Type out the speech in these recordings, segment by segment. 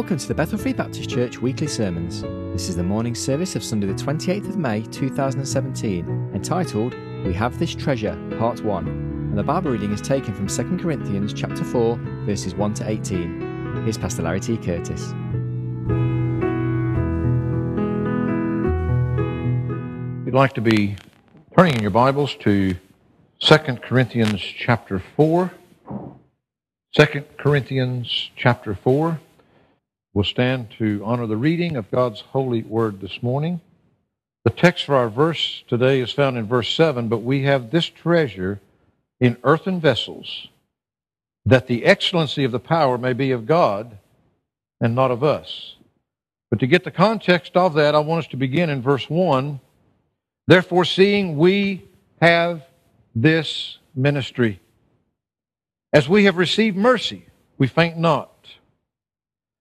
Welcome to the Bethel Free Baptist Church weekly sermons. This is the morning service of Sunday, the 28th of May 2017, entitled We Have This Treasure, Part 1. And the Bible reading is taken from 2 Corinthians chapter 4, verses 1 to 18. Here's Pastor Larry T. Curtis. You'd like to be turning in your Bibles to 2 Corinthians chapter 4. 2 Corinthians chapter 4. We'll stand to honor the reading of God's holy word this morning. The text for our verse today is found in verse 7, but we have this treasure in earthen vessels, that the excellency of the power may be of God and not of us. But to get the context of that, I want us to begin in verse 1. Therefore, seeing we have this ministry, as we have received mercy, we faint not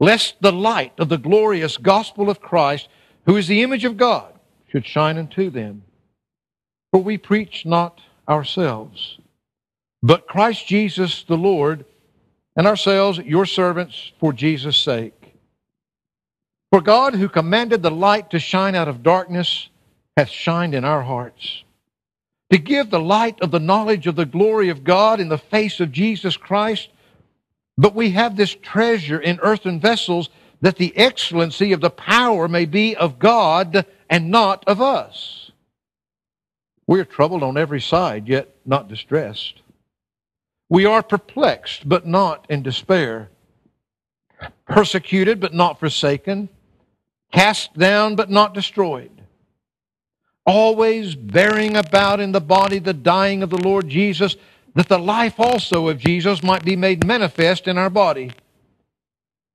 lest the light of the glorious gospel of Christ, who is the image of God, should shine unto them. For we preach not ourselves, but Christ Jesus the Lord, and ourselves your servants for Jesus' sake. For God, who commanded the light to shine out of darkness, hath shined in our hearts, to give the light of the knowledge of the glory of God in the face of Jesus Christ but we have this treasure in earthen vessels that the excellency of the power may be of God and not of us. We are troubled on every side, yet not distressed. We are perplexed, but not in despair. Persecuted, but not forsaken. Cast down, but not destroyed. Always bearing about in the body the dying of the Lord Jesus that the life also of Jesus might be made manifest in our body.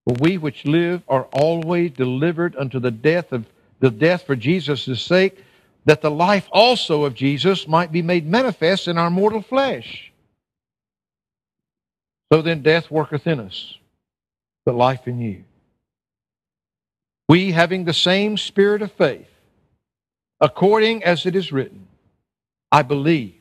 For we which live are always delivered unto the death of the death for Jesus' sake, that the life also of Jesus might be made manifest in our mortal flesh. So then death worketh in us, but life in you. We having the same spirit of faith, according as it is written, I believe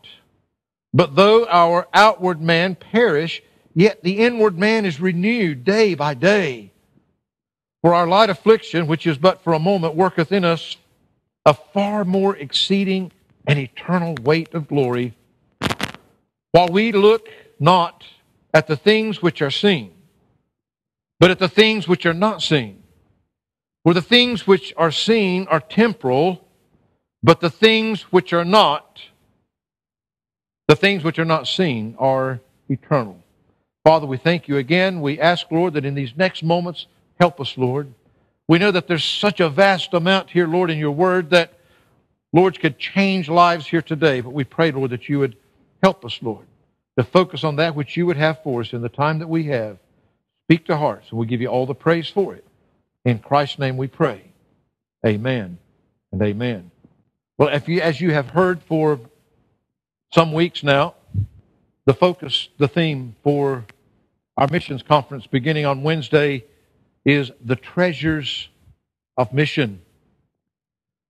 but though our outward man perish, yet the inward man is renewed day by day. For our light affliction, which is but for a moment, worketh in us a far more exceeding and eternal weight of glory, while we look not at the things which are seen, but at the things which are not seen. For the things which are seen are temporal, but the things which are not the things which are not seen are eternal. Father, we thank you again. We ask, Lord, that in these next moments, help us, Lord. We know that there's such a vast amount here, Lord, in your word that, Lord, could change lives here today. But we pray, Lord, that you would help us, Lord, to focus on that which you would have for us in the time that we have. Speak to hearts, and we give you all the praise for it. In Christ's name we pray. Amen and amen. Well, if you, as you have heard for some weeks now. The focus, the theme for our missions conference beginning on Wednesday is the treasures of mission.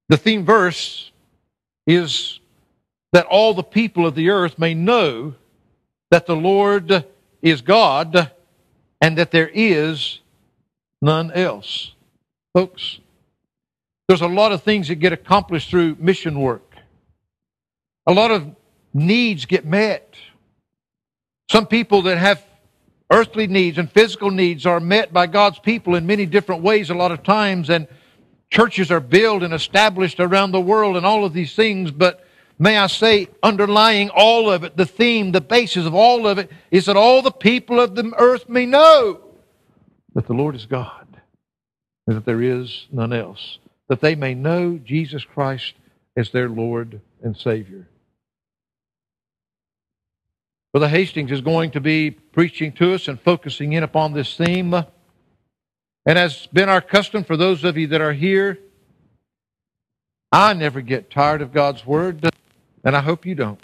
The theme verse is that all the people of the earth may know that the Lord is God and that there is none else. Folks, there's a lot of things that get accomplished through mission work. A lot of needs get met. Some people that have earthly needs and physical needs are met by God's people in many different ways a lot of times. And churches are built and established around the world and all of these things, but may I say, underlying all of it, the theme, the basis of all of it, is that all the people of the earth may know that the Lord is God and that there is none else, that they may know Jesus Christ as their Lord and Savior. Brother Hastings is going to be preaching to us and focusing in upon this theme. And as been our custom for those of you that are here, I never get tired of God's Word, and I hope you don't.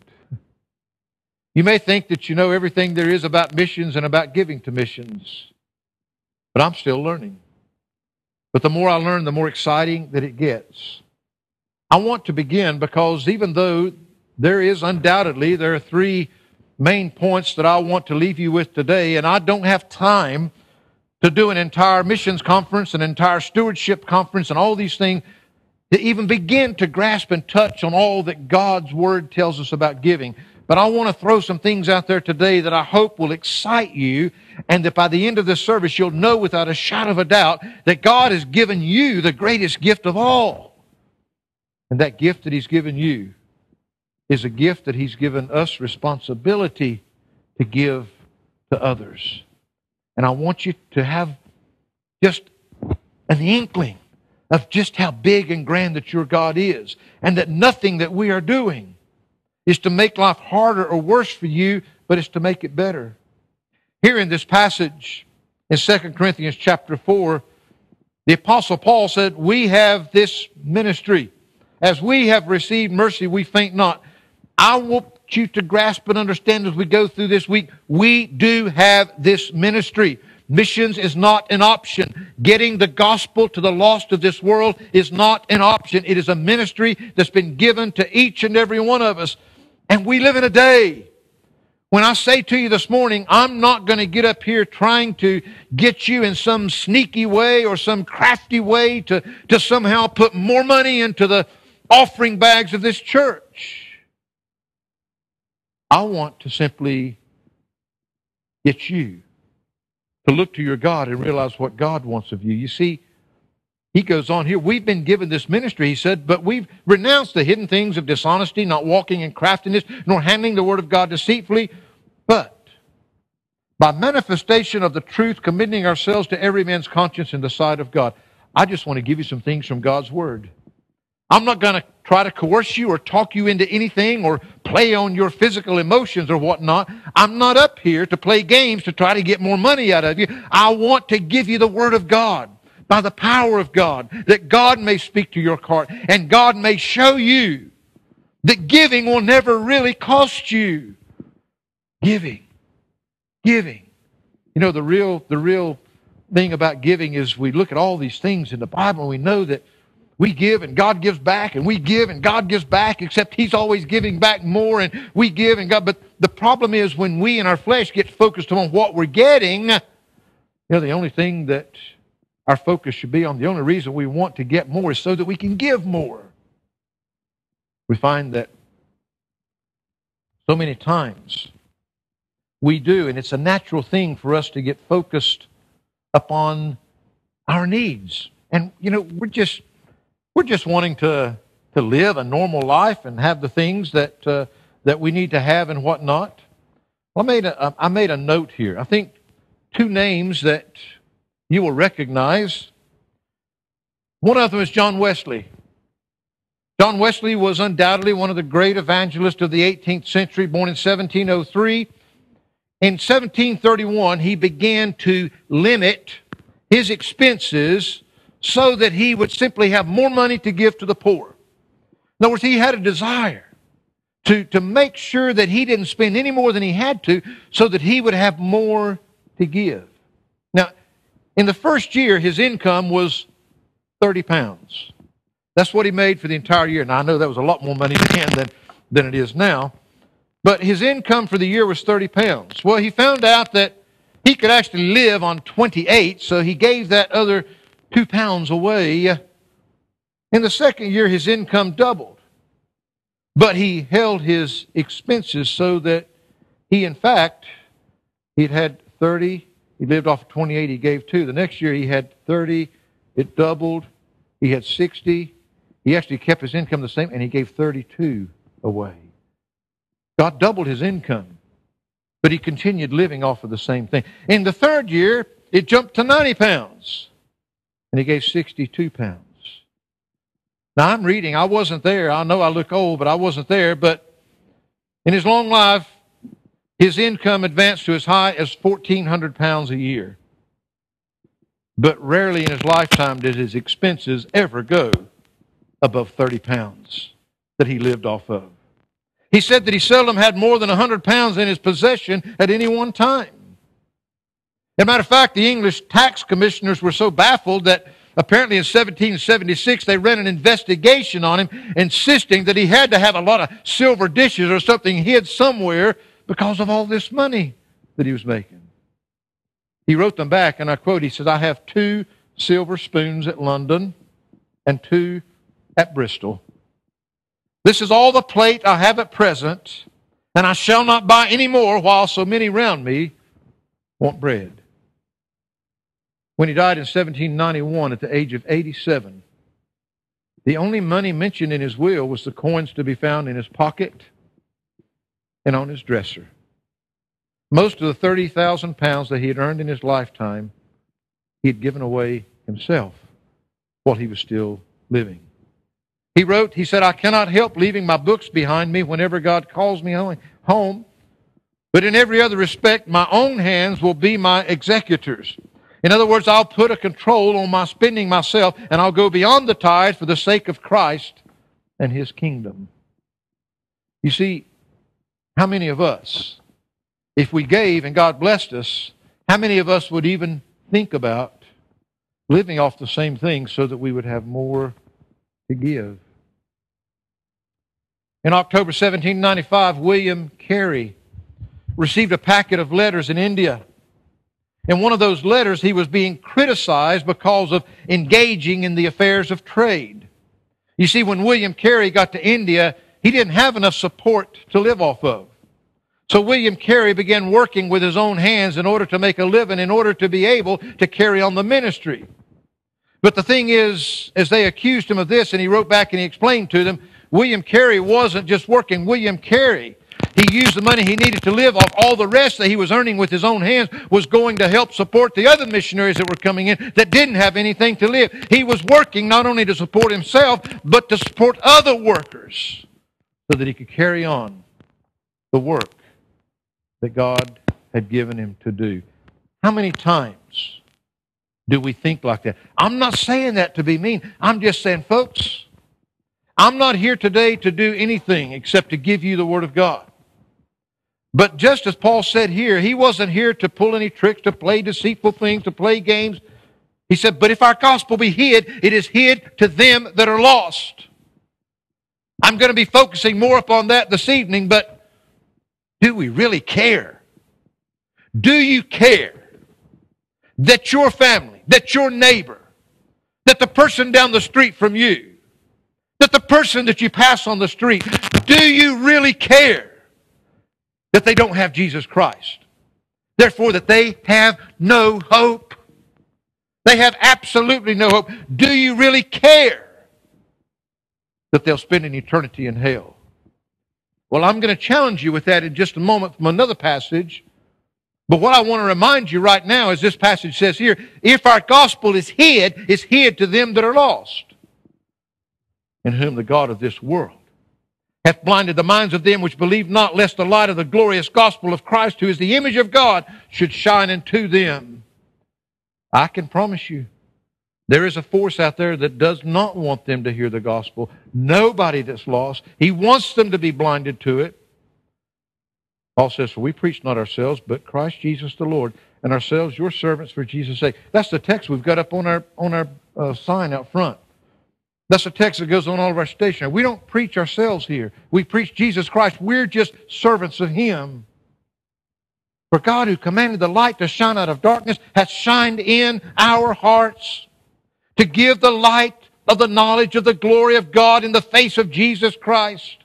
You may think that you know everything there is about missions and about giving to missions, but I'm still learning. But the more I learn, the more exciting that it gets. I want to begin because even though there is undoubtedly, there are three main points that I want to leave you with today, and I don't have time to do an entire missions conference, an entire stewardship conference, and all these things to even begin to grasp and touch on all that God's Word tells us about giving. But I want to throw some things out there today that I hope will excite you, and that by the end of this service, you'll know without a shadow of a doubt that God has given you the greatest gift of all. And that gift that He's given you is a gift that He's given us responsibility to give to others. And I want you to have just an inkling of just how big and grand that your God is, and that nothing that we are doing is to make life harder or worse for you, but it's to make it better. Here in this passage in 2 Corinthians chapter 4, the Apostle Paul said, We have this ministry. As we have received mercy, we faint not. I want you to grasp and understand as we go through this week, we do have this ministry. Missions is not an option. Getting the gospel to the lost of this world is not an option. It is a ministry that's been given to each and every one of us. And we live in a day when I say to you this morning, I'm not going to get up here trying to get you in some sneaky way or some crafty way to, to somehow put more money into the offering bags of this church. I want to simply get you to look to your God and realize what God wants of you. You see, he goes on here, we've been given this ministry, he said, but we've renounced the hidden things of dishonesty, not walking in craftiness, nor handling the word of God deceitfully, but by manifestation of the truth, committing ourselves to every man's conscience in the sight of God. I just want to give you some things from God's word. I'm not going to try to coerce you or talk you into anything or play on your physical emotions or whatnot. I'm not up here to play games to try to get more money out of you. I want to give you the Word of God by the power of God that God may speak to your heart and God may show you that giving will never really cost you. Giving. Giving. You know, the real, the real thing about giving is we look at all these things in the Bible and we know that we give and God gives back, and we give and God gives back, except He's always giving back more, and we give and God. But the problem is when we in our flesh get focused on what we're getting, you know, the only thing that our focus should be on, the only reason we want to get more is so that we can give more. We find that so many times we do, and it's a natural thing for us to get focused upon our needs. And, you know, we're just we're just wanting to, to live a normal life and have the things that, uh, that we need to have and whatnot. Well, I, made a, I made a note here. I think two names that you will recognize. One of them is John Wesley. John Wesley was undoubtedly one of the great evangelists of the 18th century, born in 1703. In 1731, he began to limit his expenses so that he would simply have more money to give to the poor. In other words, he had a desire to, to make sure that he didn't spend any more than he had to so that he would have more to give. Now, in the first year, his income was 30 pounds. That's what he made for the entire year. Now, I know that was a lot more money then than, than it is now. But his income for the year was 30 pounds. Well, he found out that he could actually live on 28, so he gave that other two pounds away. In the second year, his income doubled. But he held his expenses so that he, in fact, he'd had 30. He lived off of 28. He gave two. The next year, he had 30. It doubled. He had 60. He actually kept his income the same, and he gave 32 away. God doubled his income, but he continued living off of the same thing. In the third year, it jumped to 90 pounds, and he gave 62 pounds. Now, I'm reading, I wasn't there. I know I look old, but I wasn't there. But in his long life, his income advanced to as high as 1,400 pounds a year. But rarely in his lifetime did his expenses ever go above 30 pounds that he lived off of. He said that he seldom had more than 100 pounds in his possession at any one time. As a matter of fact, the English tax commissioners were so baffled that apparently in 1776 they ran an investigation on him, insisting that he had to have a lot of silver dishes or something hid somewhere because of all this money that he was making. He wrote them back, and I quote, he says, I have two silver spoons at London and two at Bristol. This is all the plate I have at present, and I shall not buy any more while so many round me want bread. When he died in 1791 at the age of 87, the only money mentioned in his will was the coins to be found in his pocket and on his dresser. Most of the 30,000 pounds that he had earned in his lifetime, he had given away himself while he was still living. He wrote, he said, I cannot help leaving my books behind me whenever God calls me home, but in every other respect, my own hands will be my executors. In other words, I'll put a control on my spending myself, and I'll go beyond the tithe for the sake of Christ and His kingdom. You see, how many of us, if we gave and God blessed us, how many of us would even think about living off the same thing so that we would have more to give? In October 1795, William Carey received a packet of letters in India. In one of those letters, he was being criticized because of engaging in the affairs of trade. You see, when William Carey got to India, he didn't have enough support to live off of. So William Carey began working with his own hands in order to make a living, in order to be able to carry on the ministry. But the thing is, as they accused him of this, and he wrote back and he explained to them, William Carey wasn't just working. William Carey, he used the money he needed to live off. All the rest that he was earning with his own hands was going to help support the other missionaries that were coming in that didn't have anything to live. He was working not only to support himself, but to support other workers so that he could carry on the work that God had given him to do. How many times do we think like that? I'm not saying that to be mean. I'm just saying, folks, I'm not here today to do anything except to give you the Word of God. But just as Paul said here, he wasn't here to pull any tricks, to play deceitful things, to play games. He said, But if our gospel be hid, it is hid to them that are lost. I'm going to be focusing more upon that this evening, but do we really care? Do you care that your family, that your neighbor, that the person down the street from you, that the person that you pass on the street, do you really care that they don't have Jesus Christ? Therefore, that they have no hope. They have absolutely no hope. Do you really care that they'll spend an eternity in hell? Well, I'm going to challenge you with that in just a moment from another passage. But what I want to remind you right now is this passage says here, if our gospel is hid, it's hid to them that are lost in whom the God of this world hath blinded the minds of them which believe not, lest the light of the glorious gospel of Christ, who is the image of God, should shine into them. I can promise you, there is a force out there that does not want them to hear the gospel. Nobody that's lost. He wants them to be blinded to it. Paul says, For we preach not ourselves, but Christ Jesus the Lord, and ourselves your servants for Jesus' sake. That's the text we've got up on our, on our uh, sign out front. That's a text that goes on all of our stationery. We don't preach ourselves here. We preach Jesus Christ. We're just servants of Him. For God, who commanded the light to shine out of darkness, has shined in our hearts to give the light of the knowledge of the glory of God in the face of Jesus Christ.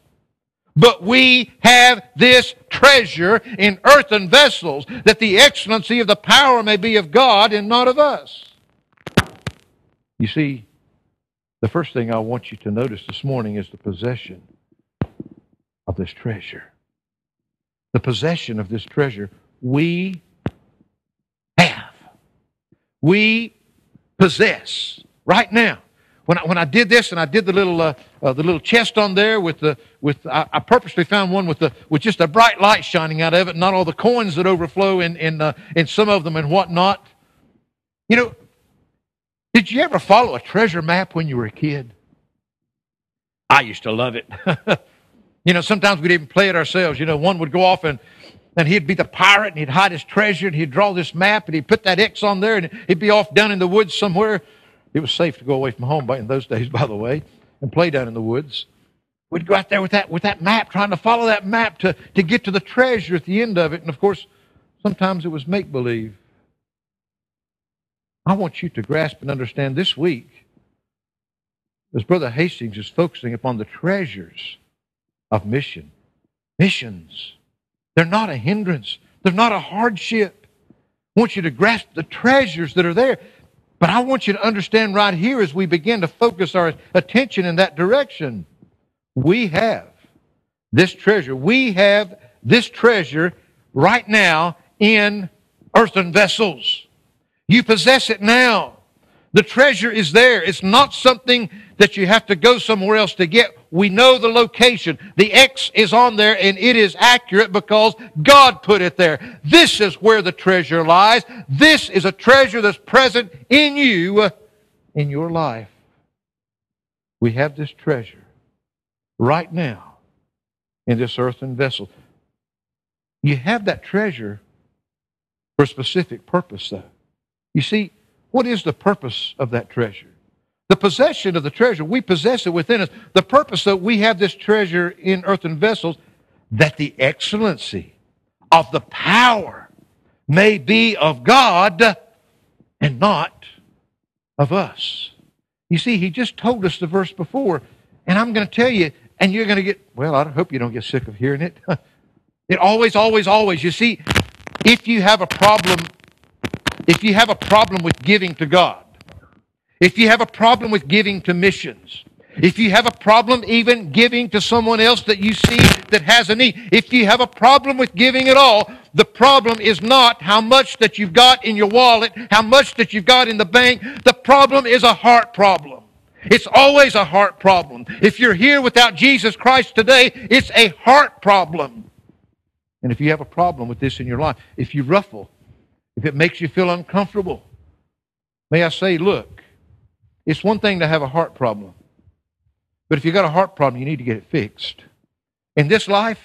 But we have this treasure in earthen vessels, that the excellency of the power may be of God and not of us. You see, The first thing I want you to notice this morning is the possession of this treasure. The possession of this treasure we have. We possess right now. When I, when I did this and I did the little uh, uh, the little chest on there with the with I, I, purposely found one with the with just a bright light shining out of it, not all the coins that overflow in in uh, in some of them and whatnot. You know, did you ever follow a treasure map when you were a kid? I used to love it. you know, sometimes we'd even play it ourselves. You know, one would go off and and he'd be the pirate and he'd hide his treasure and he'd draw this map and he'd put that X on there and he'd be off down in the woods somewhere it was safe to go away from home in those days, by the way, and play down in the woods. We'd go out there with that, with that map, trying to follow that map to, to get to the treasure at the end of it. And of course, sometimes it was make believe. I want you to grasp and understand this week, as Brother Hastings is focusing upon the treasures of mission. Missions. They're not a hindrance, they're not a hardship. I want you to grasp the treasures that are there. But I want you to understand right here as we begin to focus our attention in that direction, we have this treasure. We have this treasure right now in earthen vessels. You possess it now. The treasure is there. It's not something that you have to go somewhere else to get. We know the location. The X is on there and it is accurate because God put it there. This is where the treasure lies. This is a treasure that's present in you, uh, in your life. We have this treasure right now in this earthen vessel. You have that treasure for a specific purpose, though. You see, what is the purpose of that treasure? The possession of the treasure, we possess it within us. The purpose that we have this treasure in earthen vessels, that the excellency of the power may be of God and not of us. You see, he just told us the verse before, and I'm going to tell you, and you're going to get, well, I hope you don't get sick of hearing it. It always, always, always. You see, if you have a problem if you have a problem with giving to God, if you have a problem with giving to missions, if you have a problem even giving to someone else that you see that has a need, if you have a problem with giving at all, the problem is not how much that you've got in your wallet, how much that you've got in the bank. The problem is a heart problem. It's always a heart problem. If you're here without Jesus Christ today, it's a heart problem. And if you have a problem with this in your life, if you ruffle if it makes you feel uncomfortable, may I say, look, it's one thing to have a heart problem, but if you've got a heart problem, you need to get it fixed. In this life,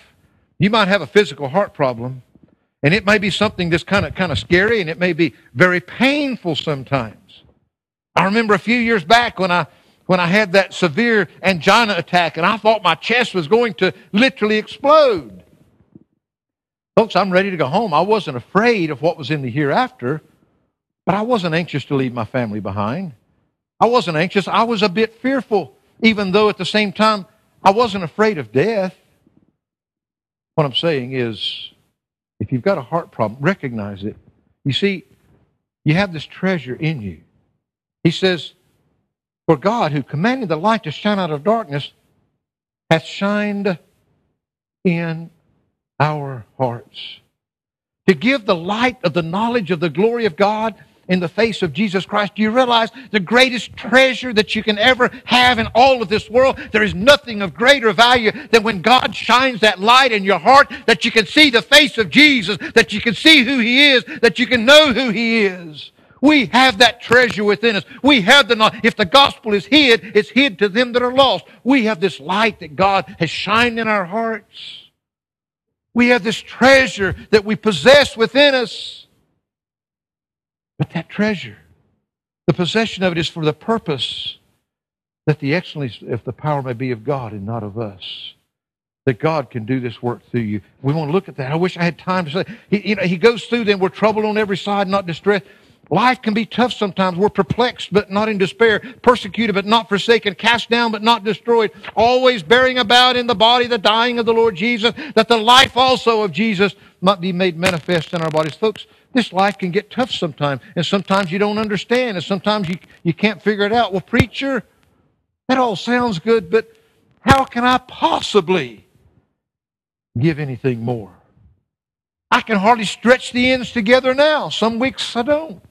you might have a physical heart problem, and it may be something that's kind of kind of scary, and it may be very painful sometimes. I remember a few years back when I when I had that severe angina attack, and I thought my chest was going to literally explode. Folks, I'm ready to go home. I wasn't afraid of what was in the hereafter, but I wasn't anxious to leave my family behind. I wasn't anxious. I was a bit fearful, even though at the same time I wasn't afraid of death. What I'm saying is, if you've got a heart problem, recognize it. You see, you have this treasure in you. He says, For God, who commanded the light to shine out of darkness, hath shined in our hearts. To give the light of the knowledge of the glory of God in the face of Jesus Christ. Do you realize the greatest treasure that you can ever have in all of this world? There is nothing of greater value than when God shines that light in your heart that you can see the face of Jesus, that you can see who He is, that you can know who He is. We have that treasure within us. We have the knowledge. If the gospel is hid, it's hid to them that are lost. We have this light that God has shined in our hearts. We have this treasure that we possess within us. But that treasure, the possession of it is for the purpose that the excellence if the power may be of God and not of us. That God can do this work through you. We want to look at that. I wish I had time to say. He, you know, he goes through them. We're troubled on every side, not distressed. Life can be tough sometimes. We're perplexed, but not in despair. Persecuted, but not forsaken. Cast down, but not destroyed. Always bearing about in the body the dying of the Lord Jesus, that the life also of Jesus might be made manifest in our bodies. Folks, this life can get tough sometimes, and sometimes you don't understand, and sometimes you, you can't figure it out. Well, preacher, That all sounds good, but how can I possibly give anything more? I can hardly stretch the ends together now. Some weeks I don't.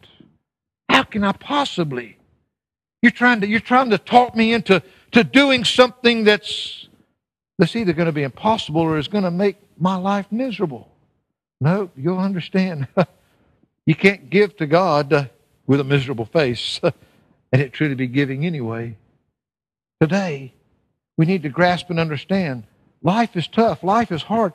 How can I possibly? You're trying to, you're trying to talk me into to doing something that's, that's either going to be impossible or is going to make my life miserable. No, you'll understand. you can't give to God uh, with a miserable face and it truly be giving anyway. Today, we need to grasp and understand life is tough, life is hard.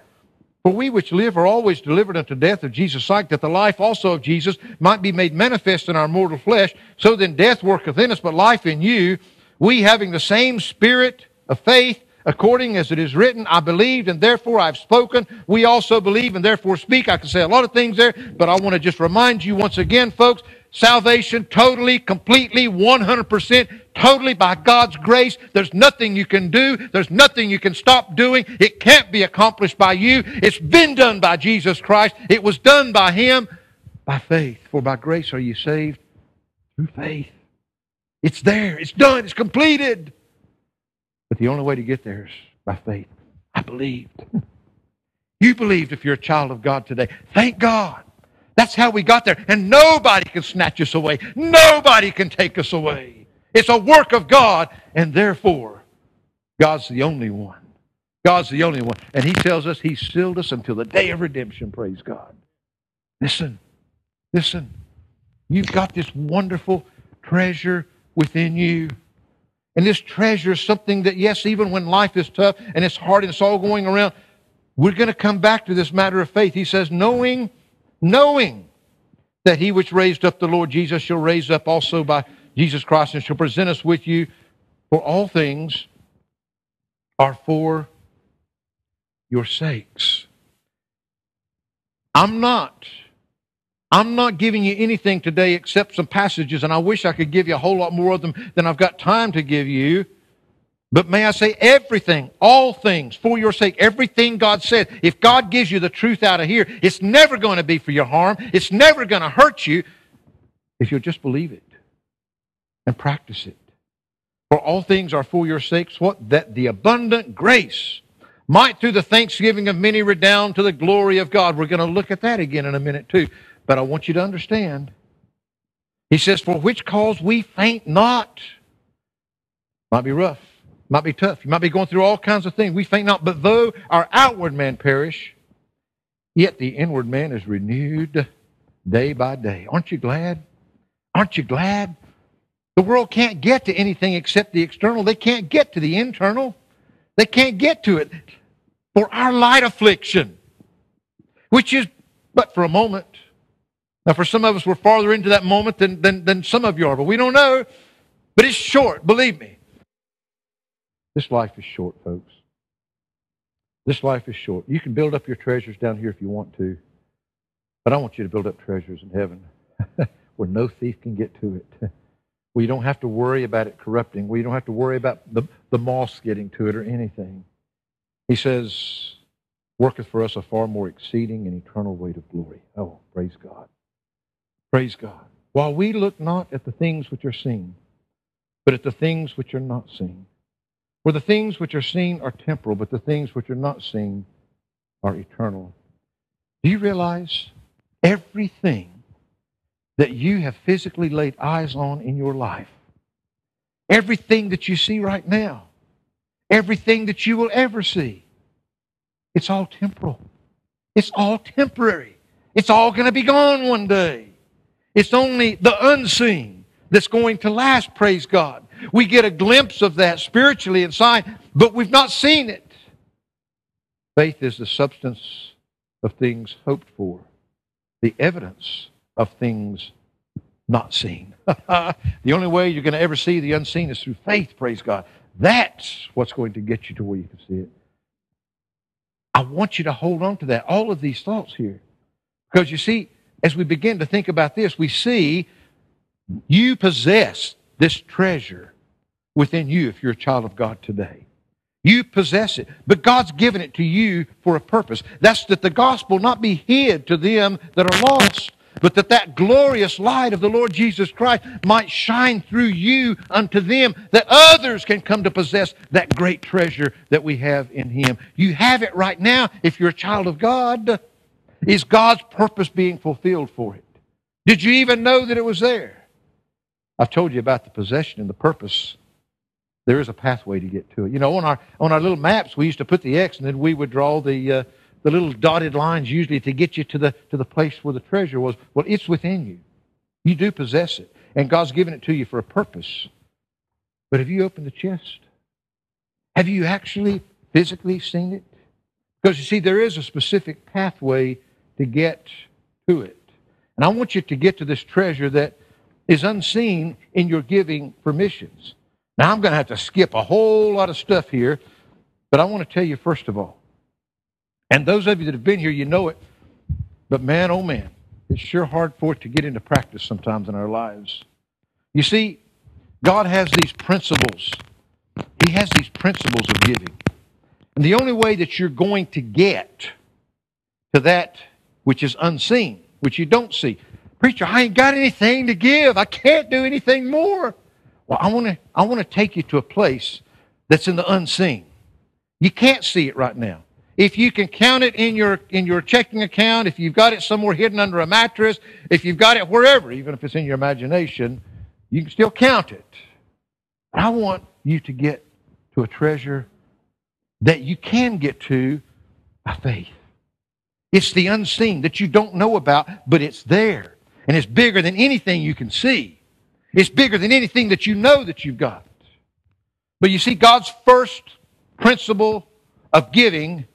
For we which live are always delivered unto death of Jesus' sight, that the life also of Jesus might be made manifest in our mortal flesh. So then death worketh in us, but life in you. We having the same spirit of faith, according as it is written, I believed and therefore I've spoken. We also believe and therefore speak. I can say a lot of things there, but I want to just remind you once again, folks, salvation totally, completely, 100%, totally by God's grace. There's nothing you can do. There's nothing you can stop doing. It can't be accomplished by you. It's been done by Jesus Christ. It was done by Him by faith. For by grace are you saved through faith. It's there. It's done. It's completed. But the only way to get there is by faith. I believed. You believed if you're a child of God today. Thank God. That's how we got there. And nobody can snatch us away. Nobody can take us away. It's a work of God, and therefore, God's the only one. God's the only one. And He tells us He sealed us until the day of redemption, praise God. Listen, listen. You've got this wonderful treasure within you. And this treasure is something that, yes, even when life is tough and it's hard and it's all going around, we're going to come back to this matter of faith. He says, knowing, knowing that he which raised up the Lord Jesus shall raise up also by Jesus Christ and shall present us with you. For all things are for your sakes. I'm not. I'm not giving you anything today except some passages, and I wish I could give you a whole lot more of them than I've got time to give you. But may I say everything, all things for your sake, everything God said. If God gives you the truth out of here, it's never going to be for your harm. It's never going to hurt you if you'll just believe it and practice it. For all things are for your sakes, what? That the abundant grace might through the thanksgiving of many redound to the glory of God. We're going to look at that again in a minute too. But I want you to understand. He says, For which cause we faint not. Might be rough, might be tough. You might be going through all kinds of things. We faint not. But though our outward man perish, yet the inward man is renewed day by day. Aren't you glad? Aren't you glad? The world can't get to anything except the external. They can't get to the internal. They can't get to it for our light affliction, which is but for a moment. Now, for some of us, we're farther into that moment than, than, than some of you are, but we don't know. But it's short, believe me. This life is short, folks. This life is short. You can build up your treasures down here if you want to, but I want you to build up treasures in heaven where no thief can get to it. where you don't have to worry about it corrupting, where you don't have to worry about the, the moss getting to it or anything. He says, worketh for us a far more exceeding and eternal weight of glory. Oh, praise God. Praise God. While we look not at the things which are seen, but at the things which are not seen. For the things which are seen are temporal, but the things which are not seen are eternal. Do you realize everything that you have physically laid eyes on in your life. Everything that you see right now, everything that you will ever see, it's all temporal. It's all temporary. It's all going to be gone one day. It's only the unseen that's going to last, praise God. We get a glimpse of that spiritually inside, but we've not seen it. Faith is the substance of things hoped for, the evidence of things not seen. the only way you're going to ever see the unseen is through faith, praise God. That's what's going to get you to where you can see it. I want you to hold on to that, all of these thoughts here. Because you see, as we begin to think about this, we see you possess this treasure within you if you're a child of God today. You possess it, but God's given it to you for a purpose. That's that the gospel not be hid to them that are lost but that that glorious light of the Lord Jesus Christ might shine through you unto them, that others can come to possess that great treasure that we have in Him. You have it right now if you're a child of God. Is God's purpose being fulfilled for it? Did you even know that it was there? I've told you about the possession and the purpose. There is a pathway to get to it. You know, on our on our little maps, we used to put the X, and then we would draw the uh, the little dotted lines usually to get you to the to the place where the treasure was. Well, it's within you. You do possess it, and God's given it to you for a purpose. But have you opened the chest? Have you actually physically seen it? Because you see, there is a specific pathway to get to it. And I want you to get to this treasure that is unseen in your giving for missions. Now, I'm going to have to skip a whole lot of stuff here, but I want to tell you, first of all, and those of you that have been here, you know it, but man, oh man, it's sure hard for it to get into practice sometimes in our lives. You see, God has these principles. He has these principles of giving. And the only way that you're going to get to that which is unseen, which you don't see, preacher, I ain't got anything to give. I can't do anything more. Well, I want to I want to take you to a place that's in the unseen. You can't see it right now. If you can count it in your in your checking account, if you've got it somewhere hidden under a mattress, if you've got it wherever, even if it's in your imagination, you can still count it. I want you to get to a treasure that you can get to by faith. It's the unseen that you don't know about, but it's there. And it's bigger than anything you can see. It's bigger than anything that you know that you've got. But you see, God's first principle of giving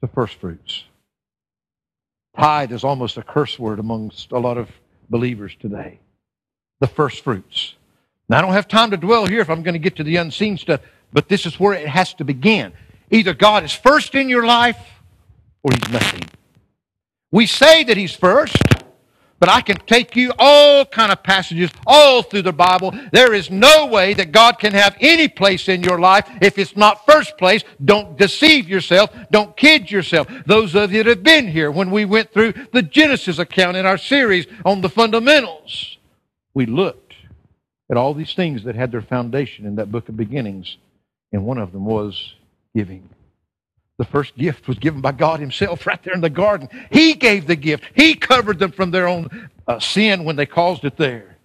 the first fruits. Tithe is almost a curse word amongst a lot of believers today. The first fruits. Now, I don't have time to dwell here if I'm going to get to the unseen stuff, but this is where it has to begin. Either God is first in your life or He's nothing. We say that He's first, but I can take you all kind of passages all through the Bible. There is no way that God can have any place in your life if it's not first place. Don't deceive yourself. Don't kid yourself. Those of you that have been here when we went through the Genesis account in our series on the fundamentals, we looked at all these things that had their foundation in that book of beginnings, and one of them was giving. The first gift was given by God Himself right there in the garden. He gave the gift. He covered them from their own uh, sin when they caused it there.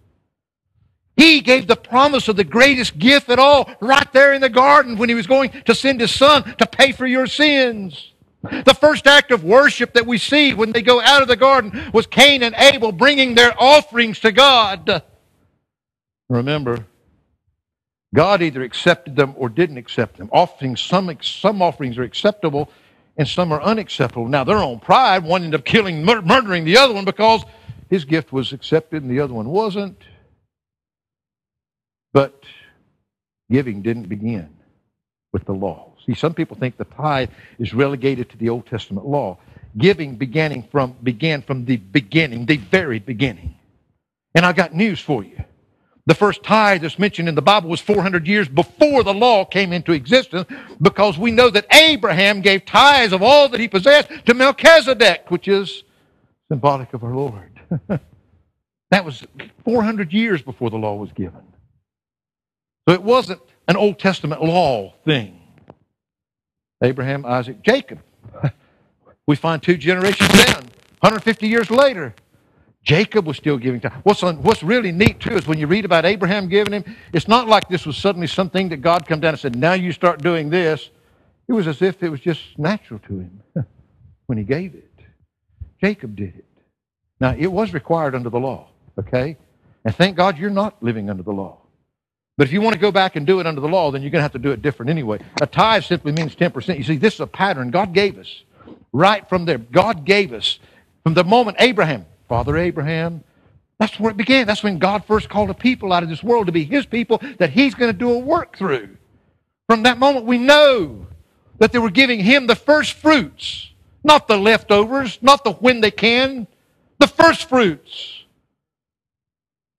He gave the promise of the greatest gift at all right there in the garden when He was going to send His Son to pay for your sins. The first act of worship that we see when they go out of the garden was Cain and Abel bringing their offerings to God. Remember, God either accepted them or didn't accept them. Offerings, some, some offerings are acceptable and some are unacceptable. Now, their own pride, one ended up killing, mur- murdering the other one because his gift was accepted and the other one wasn't. But giving didn't begin with the law. See, some people think the tithe is relegated to the Old Testament law. Giving beginning from, began from the beginning, the very beginning. And I got news for you. The first tithe that's mentioned in the Bible was 400 years before the law came into existence because we know that Abraham gave tithes of all that he possessed to Melchizedek, which is symbolic of our Lord. that was 400 years before the law was given. So it wasn't an Old Testament law thing. Abraham, Isaac, Jacob. We find two generations down, 150 years later. Jacob was still giving tithe. What's, on, what's really neat, too, is when you read about Abraham giving him, it's not like this was suddenly something that God come down and said, now you start doing this. It was as if it was just natural to him when he gave it. Jacob did it. Now, it was required under the law, okay? And thank God you're not living under the law. But if you want to go back and do it under the law, then you're going to have to do it different anyway. A tithe simply means 10%. You see, this is a pattern God gave us. Right from there, God gave us. From the moment Abraham, Father Abraham. That's where it began. That's when God first called a people out of this world to be His people that He's going to do a work through. From that moment, we know that they were giving Him the first fruits, not the leftovers, not the when they can, the first fruits.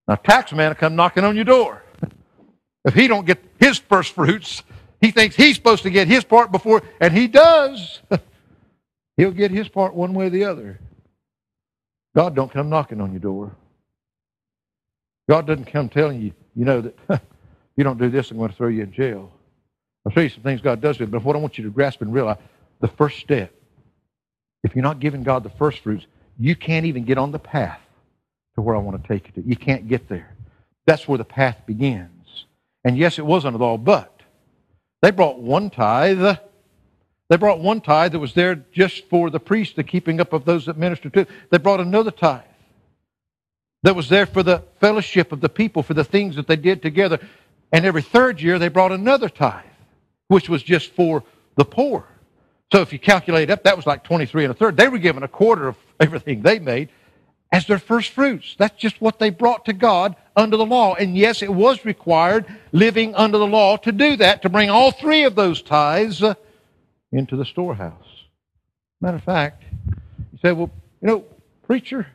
Now, tax man will come knocking on your door. If he don't get his first fruits, he thinks he's supposed to get his part before, and he does. He'll get his part one way or the other. God don't come knocking on your door. God doesn't come telling you, you know, that if you don't do this, I'm going to throw you in jail. I'll show you some things God does do, but what I want you to grasp and realize, the first step, if you're not giving God the first fruits, you can't even get on the path to where I want to take you to. You can't get there. That's where the path begins. And yes, it was under the law, but they brought one tithe. They brought one tithe that was there just for the priest, the keeping up of those that ministered to. They brought another tithe that was there for the fellowship of the people, for the things that they did together. And every third year, they brought another tithe, which was just for the poor. So if you calculate up, that was like 23 and a third. They were given a quarter of everything they made as their first fruits. That's just what they brought to God under the law. And yes, it was required living under the law to do that, to bring all three of those tithes uh, into the storehouse. Matter of fact, he said, well, you know, preacher,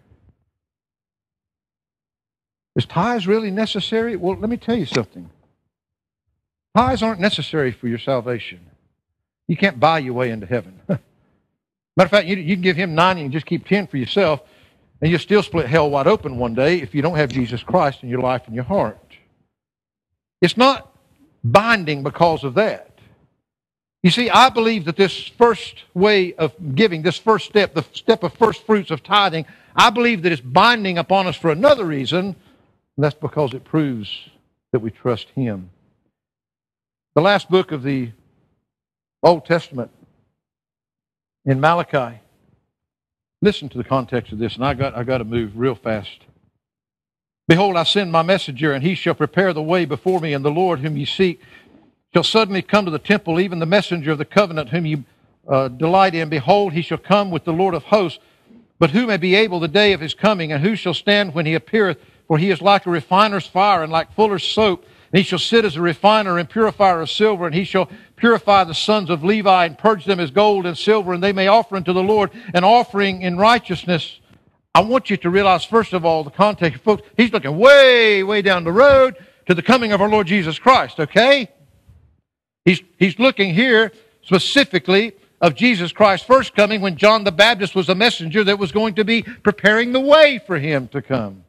is tithes really necessary? Well, let me tell you something. Tithes aren't necessary for your salvation. You can't buy your way into heaven. Matter of fact, you, you can give him 90 and just keep 10 for yourself, and you'll still split hell wide open one day if you don't have Jesus Christ in your life and your heart. It's not binding because of that. You see, I believe that this first way of giving, this first step, the step of first fruits of tithing, I believe that it's binding upon us for another reason, and that's because it proves that we trust Him. The last book of the Old Testament in Malachi. Listen to the context of this, and I got, I got to move real fast. Behold, I send my messenger, and he shall prepare the way before me, and the Lord whom ye seek shall suddenly come to the temple, even the messenger of the covenant whom ye uh, delight in. Behold, he shall come with the Lord of hosts. But who may be able the day of his coming, and who shall stand when he appeareth? For he is like a refiner's fire and like fuller's soap. And he shall sit as a refiner and purifier of silver, and he shall purify the sons of Levi and purge them as gold and silver, and they may offer unto the Lord an offering in righteousness. I want you to realize, first of all, the context. Folks, he's looking way, way down the road to the coming of our Lord Jesus Christ, okay? He's, he's looking here specifically of Jesus Christ's first coming when John the Baptist was a messenger that was going to be preparing the way for him to come.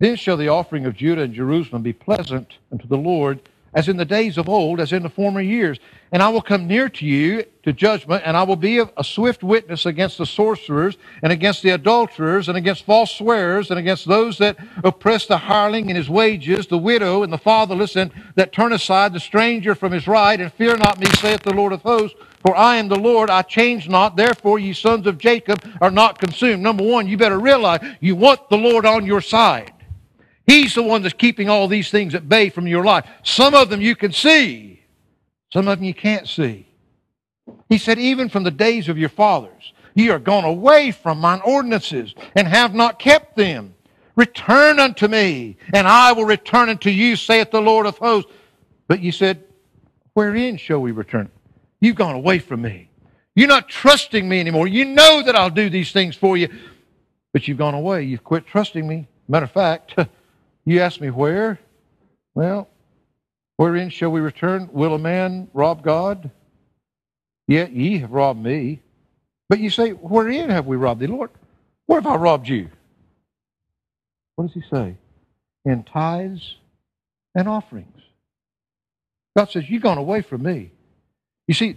Then shall the offering of Judah and Jerusalem be pleasant unto the Lord, as in the days of old, as in the former years. And I will come near to you to judgment, and I will be a, swift witness against the sorcerers, and against the adulterers, and against false swearers, and against those that oppress the hireling in his wages, the widow and the fatherless, and that turn aside the stranger from his right, and fear not me, saith the Lord of hosts. For I am the Lord, I change not. Therefore, ye sons of Jacob are not consumed. Number one, you better realize you want the Lord on your side. He's the one that's keeping all these things at bay from your life. Some of them you can see, some of them you can't see. He said, even from the days of your fathers, ye are gone away from mine ordinances and have not kept them. Return unto me, and I will return unto you, saith the Lord of hosts. But you said, Wherein shall we return? You've gone away from me. You're not trusting me anymore. You know that I'll do these things for you, but you've gone away. You've quit trusting me. Matter of fact, You ask me where? Well, wherein shall we return? Will a man rob God? Yet ye have robbed me. But you say, Wherein have we robbed thee, Lord? Where have I robbed you? What does he say? In tithes and offerings. God says, You've gone away from me. You see,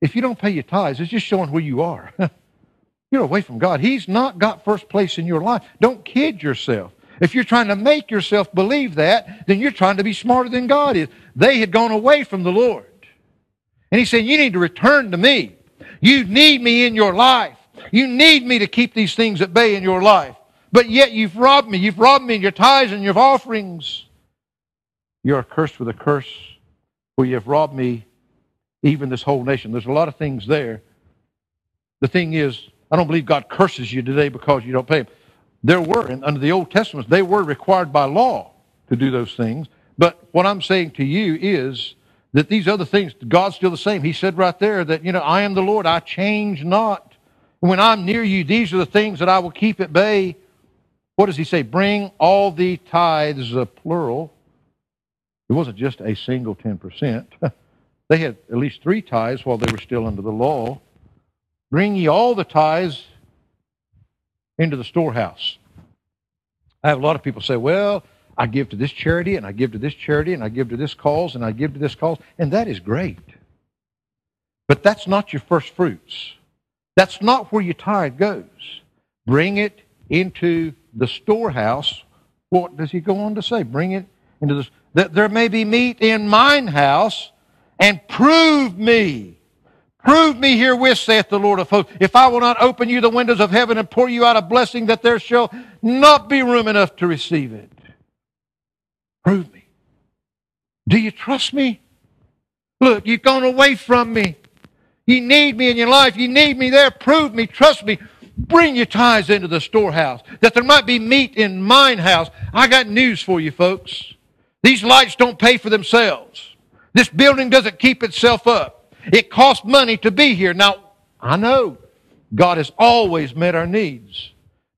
if you don't pay your tithes, it's just showing where you are. You're away from God. He's not got first place in your life. Don't kid yourself. If you're trying to make yourself believe that, then you're trying to be smarter than God is. They had gone away from the Lord. And he said, You need to return to me. You need me in your life. You need me to keep these things at bay in your life. But yet you've robbed me. You've robbed me in your tithes and your offerings. You are cursed with a curse, for you have robbed me, even this whole nation. There's a lot of things there. The thing is, I don't believe God curses you today because you don't pay him. There were, under the Old Testament, they were required by law to do those things. But what I'm saying to you is that these other things, God's still the same. He said right there that, you know, I am the Lord, I change not. When I'm near you, these are the things that I will keep at bay. What does he say? Bring all the tithes, uh, plural. It wasn't just a single 10%. they had at least three tithes while they were still under the law. Bring ye all the tithes into the storehouse. I have a lot of people say, well, I give to this charity and I give to this charity and I give to this cause and I give to this cause, and that is great. But that's not your first fruits. That's not where your tithe goes. Bring it into the storehouse. What does he go on to say? Bring it into the that there may be meat in mine house, and prove me. Prove me herewith, saith the Lord of hosts, if I will not open you the windows of heaven and pour you out a blessing, that there shall not be room enough to receive it. Prove me. Do you trust me? Look, you've gone away from me. You need me in your life. You need me there. Prove me. Trust me. Bring your tithes into the storehouse that there might be meat in mine house. I got news for you, folks. These lights don't pay for themselves. This building doesn't keep itself up. It costs money to be here. Now, I know God has always met our needs,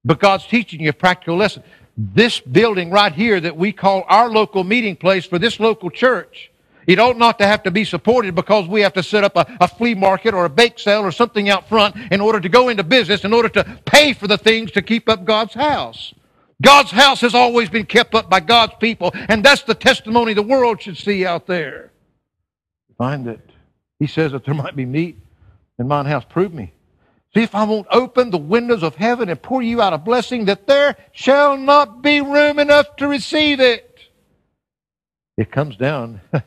but God's teaching you a practical lesson. This building right here that we call our local meeting place for this local church it ought not to have to be supported because we have to set up a, a, flea market or a bake sale or something out front in order to go into business, in order to pay for the things to keep up God's house. God's house has always been kept up by God's people, and that's the testimony the world should see out there. Find that he says that there might be meat in mine house. Prove me. See if I won't open the windows of heaven and pour you out a blessing that there shall not be room enough to receive it. It comes down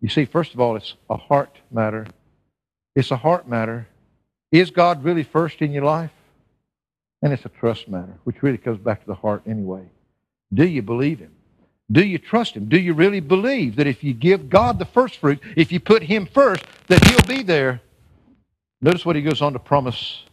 You see, first of all, it's a heart matter. It's a heart matter. Is God really first in your life? And it's a trust matter, which really comes back to the heart anyway. Do you believe Him? Do you trust Him? Do you really believe that if you give God the first fruit, if you put Him first, that He'll be there? Notice what He goes on to promise.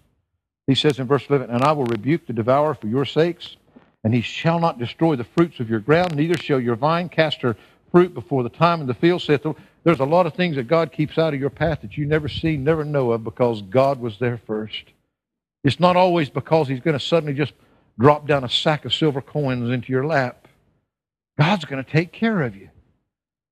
He says in verse 11, And I will rebuke the devourer for your sakes, and he shall not destroy the fruits of your ground, neither shall your vine cast her fruit before the time in the field saith there's a lot of things that God keeps out of your path that you never see, never know of because God was there first. It's not always because He's going to suddenly just drop down a sack of silver coins into your lap. God's going to take care of you.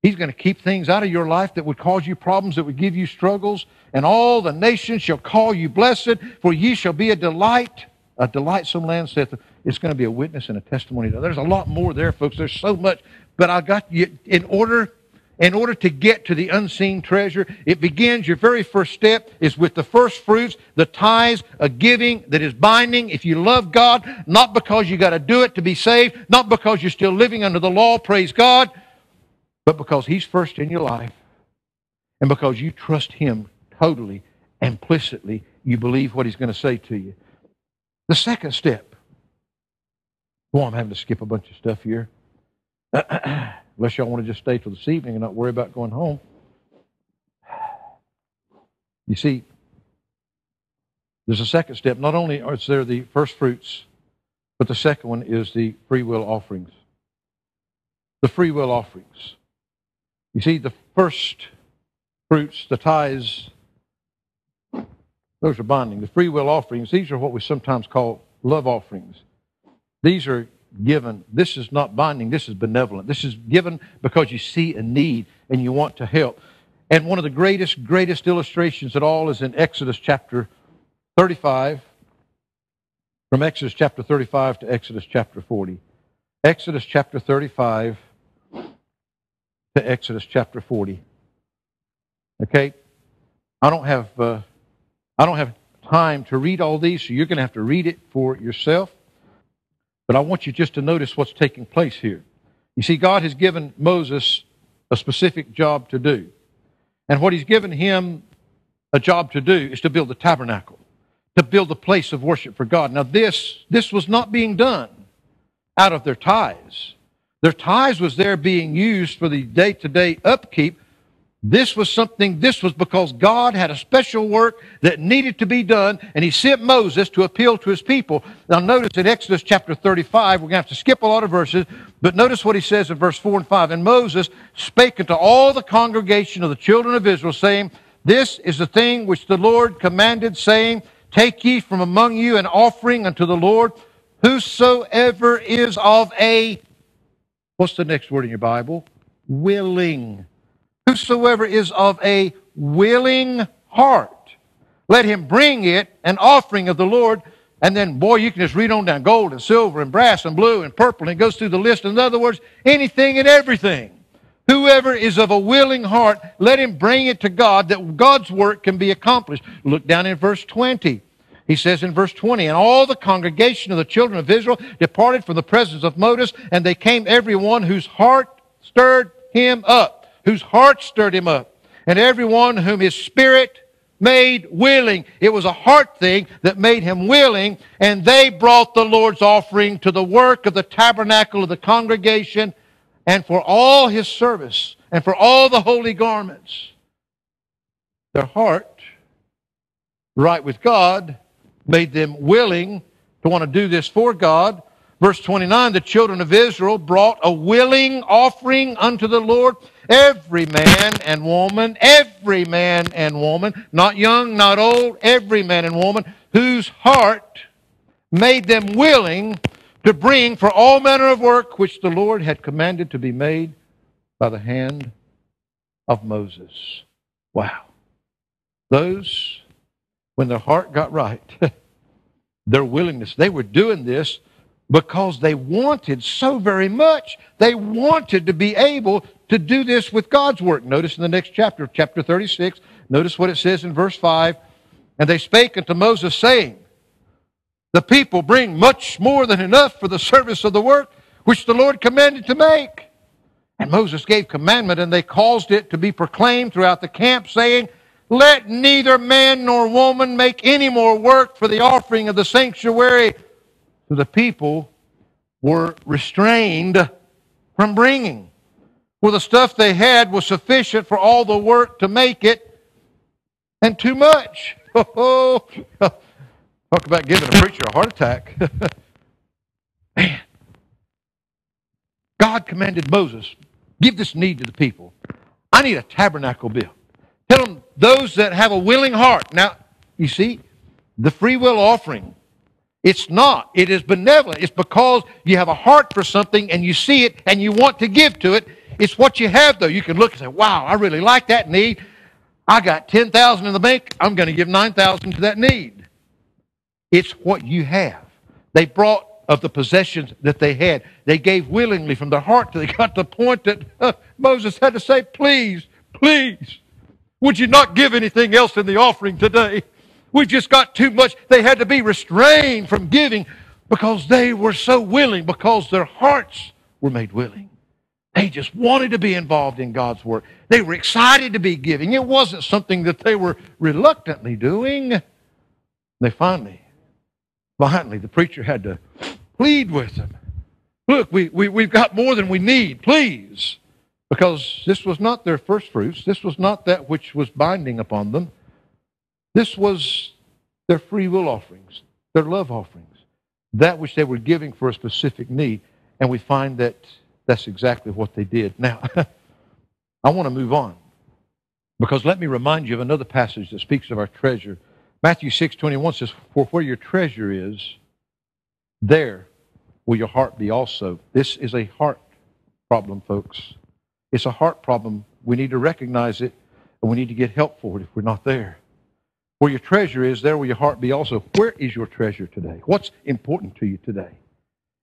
He's going to keep things out of your life that would cause you problems, that would give you struggles. And all the nations shall call you blessed, for ye shall be a delight, a delightsome land, saith. It's going to be a witness and a testimony. There's a lot more there, folks. There's so much but I got you in order in order to get to the unseen treasure, it begins, your very first step is with the first fruits, the tithes, a giving that is binding. If you love God, not because you got to do it to be saved, not because you're still living under the law, praise God, but because He's first in your life. And because you trust Him totally, implicitly, you believe what He's going to say to you. The second step. Boy, I'm having to skip a bunch of stuff here. Unless y'all want to just stay till this evening and not worry about going home. You see, there's a second step. Not only is there the first fruits, but the second one is the free will offerings. The free will offerings. You see, the first fruits, the tithes, those are binding. The free will offerings, these are what we sometimes call love offerings. These are given. This is not binding, this is benevolent. This is given because you see a need and you want to help. And one of the greatest, greatest illustrations at all is in Exodus chapter 35, from Exodus chapter 35 to Exodus chapter 40. Exodus chapter 35 to Exodus chapter 40. Okay? I don't have, uh, I don't have time to read all these, so you're going to have to read it for yourself. But I want you just to notice what's taking place here. You see, God has given Moses a specific job to do. And what he's given him a job to do is to build the tabernacle, to build the place of worship for God. Now, this, this was not being done out of their tithes. Their tithes was there being used for the day to day upkeep this was something, this was because God had a special work that needed to be done, and He sent Moses to appeal to His people. Now, notice in Exodus chapter 35, we're going to have to skip a lot of verses, but notice what He says in verse 4 and 5. And Moses spake unto all the congregation of the children of Israel, saying, This is the thing which the Lord commanded, saying, Take ye from among you an offering unto the Lord, whosoever is of a, what's the next word in your Bible? Willing Whosoever is of a willing heart, let him bring it an offering of the Lord And then, boy, you can just read on down gold and silver and brass and blue and purple, and it goes through the list. In other words, anything and everything. Whoever is of a willing heart, let him bring it to God that God's work can be accomplished. Look down in verse 20. He says in verse 20, And all the congregation of the children of Israel departed from the presence of Moses, and they came every one whose heart stirred him up, whose heart stirred him up, and every one whom his spirit made willing. It was a heart thing that made him willing, and they brought the Lord's offering to the work of the tabernacle of the congregation and for all his service and for all the holy garments. Their heart, right with God, made them willing to want to do this for God. Verse 29 the children of Israel brought a willing offering unto the Lord. Every man and woman, every man and woman, not young, not old, every man and woman, whose heart made them willing to bring for all manner of work which the Lord had commanded to be made by the hand of Moses. Wow. Those, when their heart got right, their willingness, they were doing this because they wanted so very much. They wanted to be able to do this with God's work. Notice in the next chapter, chapter 36, notice what it says in verse 5. And they spake unto Moses, saying, The people bring much more than enough for the service of the work which the Lord commanded to make. And Moses gave commandment, and they caused it to be proclaimed throughout the camp, saying, Let neither man nor woman make any more work for the offering of the sanctuary. So the people were restrained from bringing. For the stuff they had was sufficient for all the work to make it, and too much. Talk about giving a preacher a heart attack. Man. God commanded Moses, give this need to the people. I need a tabernacle built. Tell them those that have a willing heart. Now, you see, the free will offering it's not. It is benevolent. It's because you have a heart for something and you see it and you want to give to it. It's what you have, though. You can look and say, wow, I really like that need. I got 10000 in the bank. I'm going to give 9000 to that need. It's what you have. They brought of the possessions that they had. They gave willingly from their heart till they got to the point that uh, Moses had to say, please, please, would you not give anything else in the offering today? We just got too much. They had to be restrained from giving because they were so willing, because their hearts were made willing. They just wanted to be involved in God's work. They were excited to be giving. It wasn't something that they were reluctantly doing. They finally, finally, the preacher had to plead with them. Look, we, we, we've got more than we need, please. Because this was not their first fruits. This was not that which was binding upon them. This was their free will offerings, their love offerings, that which they were giving for a specific need. And we find that that's exactly what they did. Now, I want to move on because let me remind you of another passage that speaks of our treasure. Matthew 6 21 says, For where your treasure is, there will your heart be also. This is a heart problem, folks. It's a heart problem. We need to recognize it, and we need to get help for it if we're not there. Where your treasure is, there will your heart be also. Where is your treasure today? What's important to you today?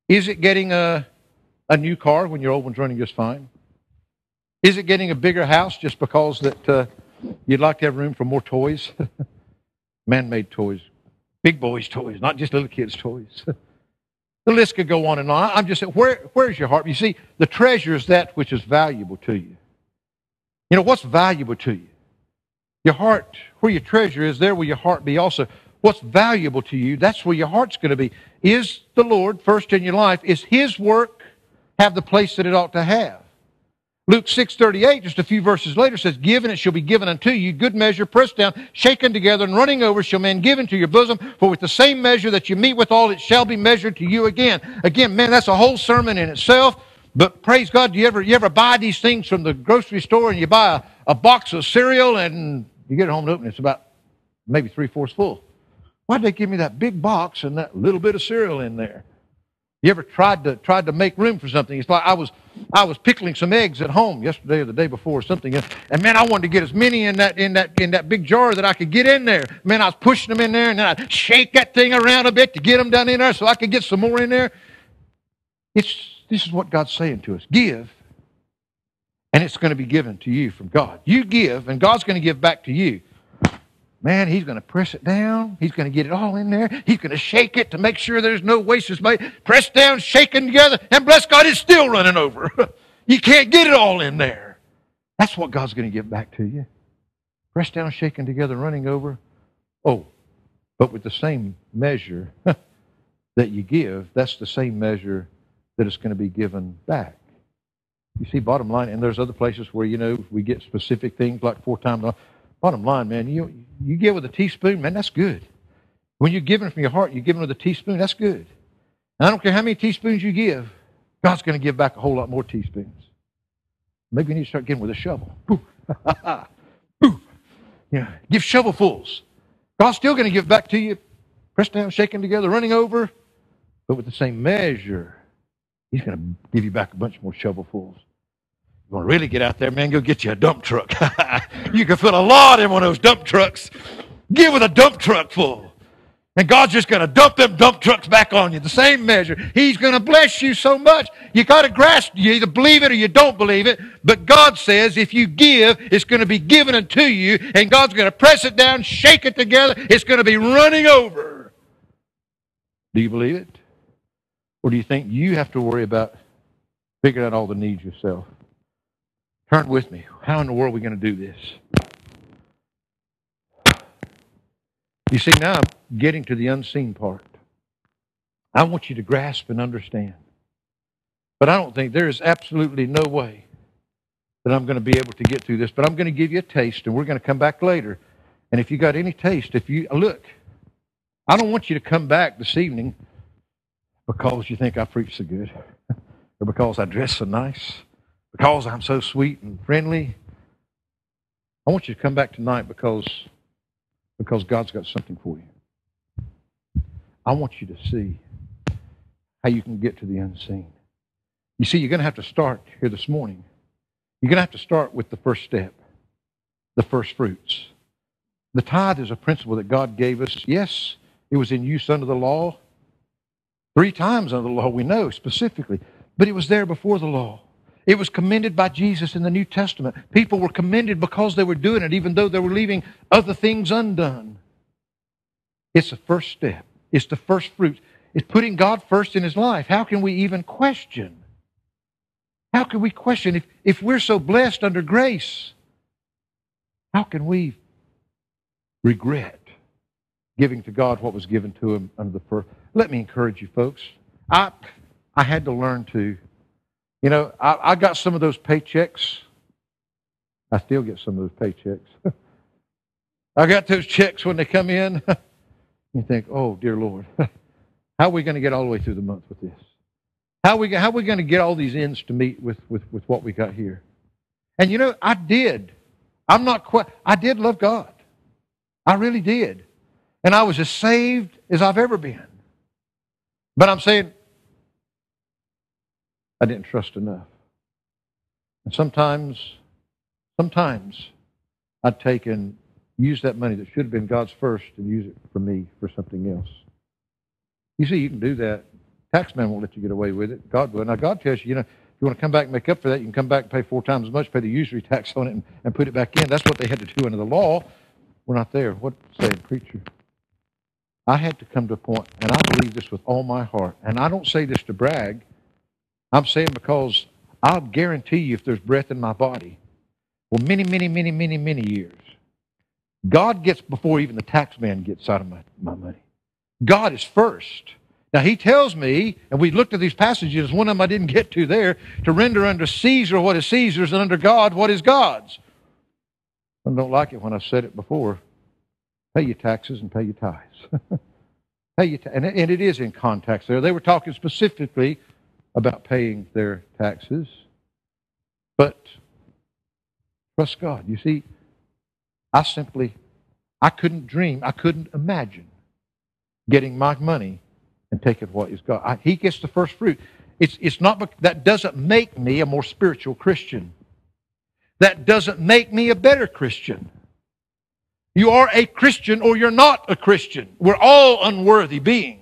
Is it getting a, a new car when your old one's running just fine? Is it getting a bigger house just because that uh, you'd like to have room for more toys? Man-made toys, big boys' toys, not just little kids' toys. the list could go on and on. I'm just saying, where, where's your heart? You see, the treasure is that which is valuable to you. You know, what's valuable to you? Your heart, where your treasure is, there will your heart be also. What's valuable to you, that's where your heart's going to be. Is the Lord first in your life? Is His work have the place that it ought to have? Luke 6.38, just a few verses later, says, "Given it shall be given unto you, good measure, pressed down, shaken together, and running over shall men give into your bosom, for with the same measure that you mete withal, it shall be measured to you again. Again, man, that's a whole sermon in itself. But praise God, do you ever, you ever buy these things from the grocery store and you buy a, a box of cereal and you get it home and open it's about maybe three fourths full. Why'd they give me that big box and that little bit of cereal in there? You ever tried to tried to make room for something? It's like I was I was pickling some eggs at home yesterday or the day before or something, and man, I wanted to get as many in that in that in that big jar that I could get in there. Man, I was pushing them in there, and then I'd shake that thing around a bit to get them down in there so I could get some more in there. It's this is what God's saying to us: give, and it's going to be given to you from God. You give, and God's going to give back to you. Man, he's going to press it down. He's going to get it all in there. He's going to shake it to make sure there's no waste is made. Press down, shaking together, and bless God, it's still running over. you can't get it all in there. That's what God's going to give back to you. Press down, shaking together, running over. Oh, but with the same measure that you give, that's the same measure that it's going to be given back. You see, bottom line, and there's other places where, you know, we get specific things like four times. Bottom line, man, you, you give with a teaspoon, man, that's good. When you're giving from your heart, you're giving with a teaspoon, that's good. And I don't care how many teaspoons you give, God's going to give back a whole lot more teaspoons. Maybe you need to start giving with a shovel. yeah, give shovelfuls. God's still going to give back to you, pressed down, shaken together, running over, but with the same measure. He's going to give you back a bunch more shovelfuls You want to really get out there, man, go get you a dump truck. you can fill a lot in one of those dump trucks. Give with a dump truck full. And God's just going to dump them dump trucks back on you, the same measure. He's going to bless you so much. You got to grasp, you either believe it or you don't believe it. But God says if you give, it's going to be given unto you, and God's going to press it down, shake it together. It's going to be running over. Do you believe it? Or do you think you have to worry about figuring out all the needs yourself? Turn with me. How in the world are we going to do this? You see, now I'm getting to the unseen part. I want you to grasp and understand. But I don't think there is absolutely no way that I'm going to be able to get through this. But I'm going to give you a taste, and we're going to come back later. And if you got any taste, if you look, I don't want you to come back this evening because you think I preach so good or because I dress so nice because I'm so sweet and friendly. I want you to come back tonight because, because God's got something for you. I want you to see how you can get to the unseen. You see, you're going to have to start here this morning. You're going to have to start with the first step, the first fruits. The tithe is a principle that God gave us. Yes, it was in use under the law. Three times under the law, we know specifically. But it was there before the law. It was commended by Jesus in the New Testament. People were commended because they were doing it, even though they were leaving other things undone. It's the first step, it's the first fruit. It's putting God first in his life. How can we even question? How can we question if, if we're so blessed under grace? How can we regret giving to God what was given to him under the first? Let me encourage you, folks. I, I had to learn to you know, I, I got some of those paychecks. I still get some of those paychecks. I got those checks when they come in. you think, oh, dear Lord, how are we going to get all the way through the month with this? How are we, how are we going to get all these ends to meet with, with, with what we got here? And you know, I did. I'm not quite, I did love God. I really did. And I was as saved as I've ever been. But I'm saying, I didn't trust enough. And sometimes, sometimes I'd take and use that money that should have been God's first and use it for me for something else. You see, you can do that. Taxman won't let you get away with it. God will. Now, God tells you, you know, if you want to come back and make up for that, you can come back and pay four times as much, pay the usury tax on it, and, and put it back in. That's what they had to do under the law. We're not there. What saying, preacher? I had to come to a point, and I believe this with all my heart. And I don't say this to brag. I'm saying because I'll guarantee you if there's breath in my body, well, many, many, many, many, many years, God gets before even the tax man gets out of my, my money. God is first. Now, he tells me, and we looked at these passages, one of them I didn't get to there, to render unto Caesar what is Caesar's and under God what is God's. I don't like it when I've said it before. Pay your taxes and pay your tithes. pay your ta- and, and it is in context there. They were talking specifically about paying their taxes, but trust God. You see, I simply, I couldn't dream, I couldn't imagine getting my money and taking what is God. I, he gets the first fruit. It's, it's not that doesn't make me a more spiritual Christian. That doesn't make me a better Christian. You are a Christian or you're not a Christian. We're all unworthy beings.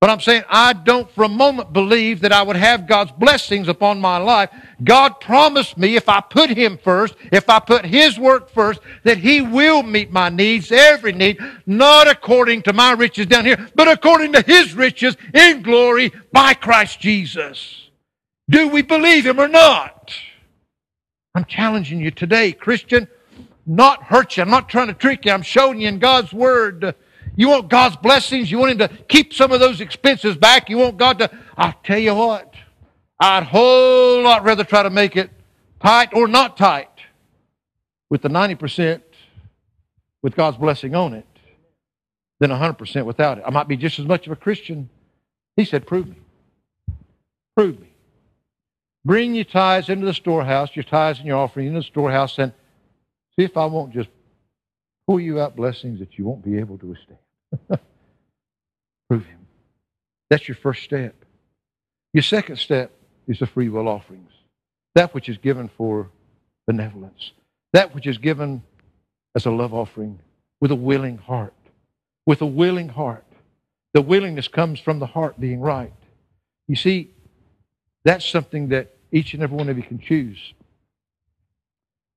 But I'm saying I don't for a moment believe that I would have God's blessings upon my life. God promised me if I put Him first, if I put His work first, that He will meet my needs, every need, not according to my riches down here, but according to His riches in glory by Christ Jesus. Do we believe Him or not? I'm challenging you today, Christian, not hurt you. I'm not trying to trick you. I'm showing you in God's Word you want God's blessings? You want Him to keep some of those expenses back? You want God to. I'll tell you what, I'd whole lot rather try to make it tight or not tight with the 90% with God's blessing on it than 100% without it. I might be just as much of a Christian. He said, Prove me. Prove me. Bring your tithes into the storehouse, your tithes and your offering into the storehouse, and see if I won't just pull you out blessings that you won't be able to withstand. Prove Him. That's your first step. Your second step is the free will offerings. That which is given for benevolence. That which is given as a love offering with a willing heart. With a willing heart. The willingness comes from the heart being right. You see, that's something that each and every one of you can choose.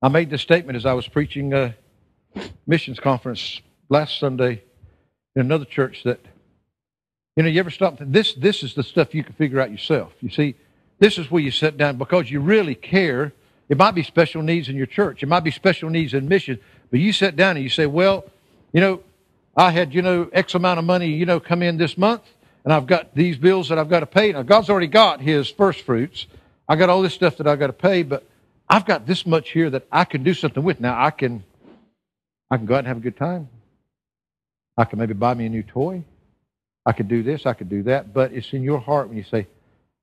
I made this statement as I was preaching uh, missions conference last Sunday in another church that, you know, you ever stop? This, this is the stuff you can figure out yourself. You see, this is where you sit down because you really care. It might be special needs in your church. It might be special needs in mission. But you sit down and you say, well, you know, I had, you know, X amount of money, you know, come in this month, and I've got these bills that I've got to pay. Now, God's already got his first fruits. I got all this stuff that I've got to pay, but I've got this much here that I can do something with. Now, I can I can go out and have a good time. I can maybe buy me a new toy. I could do this, I could do that. But it's in your heart when you say,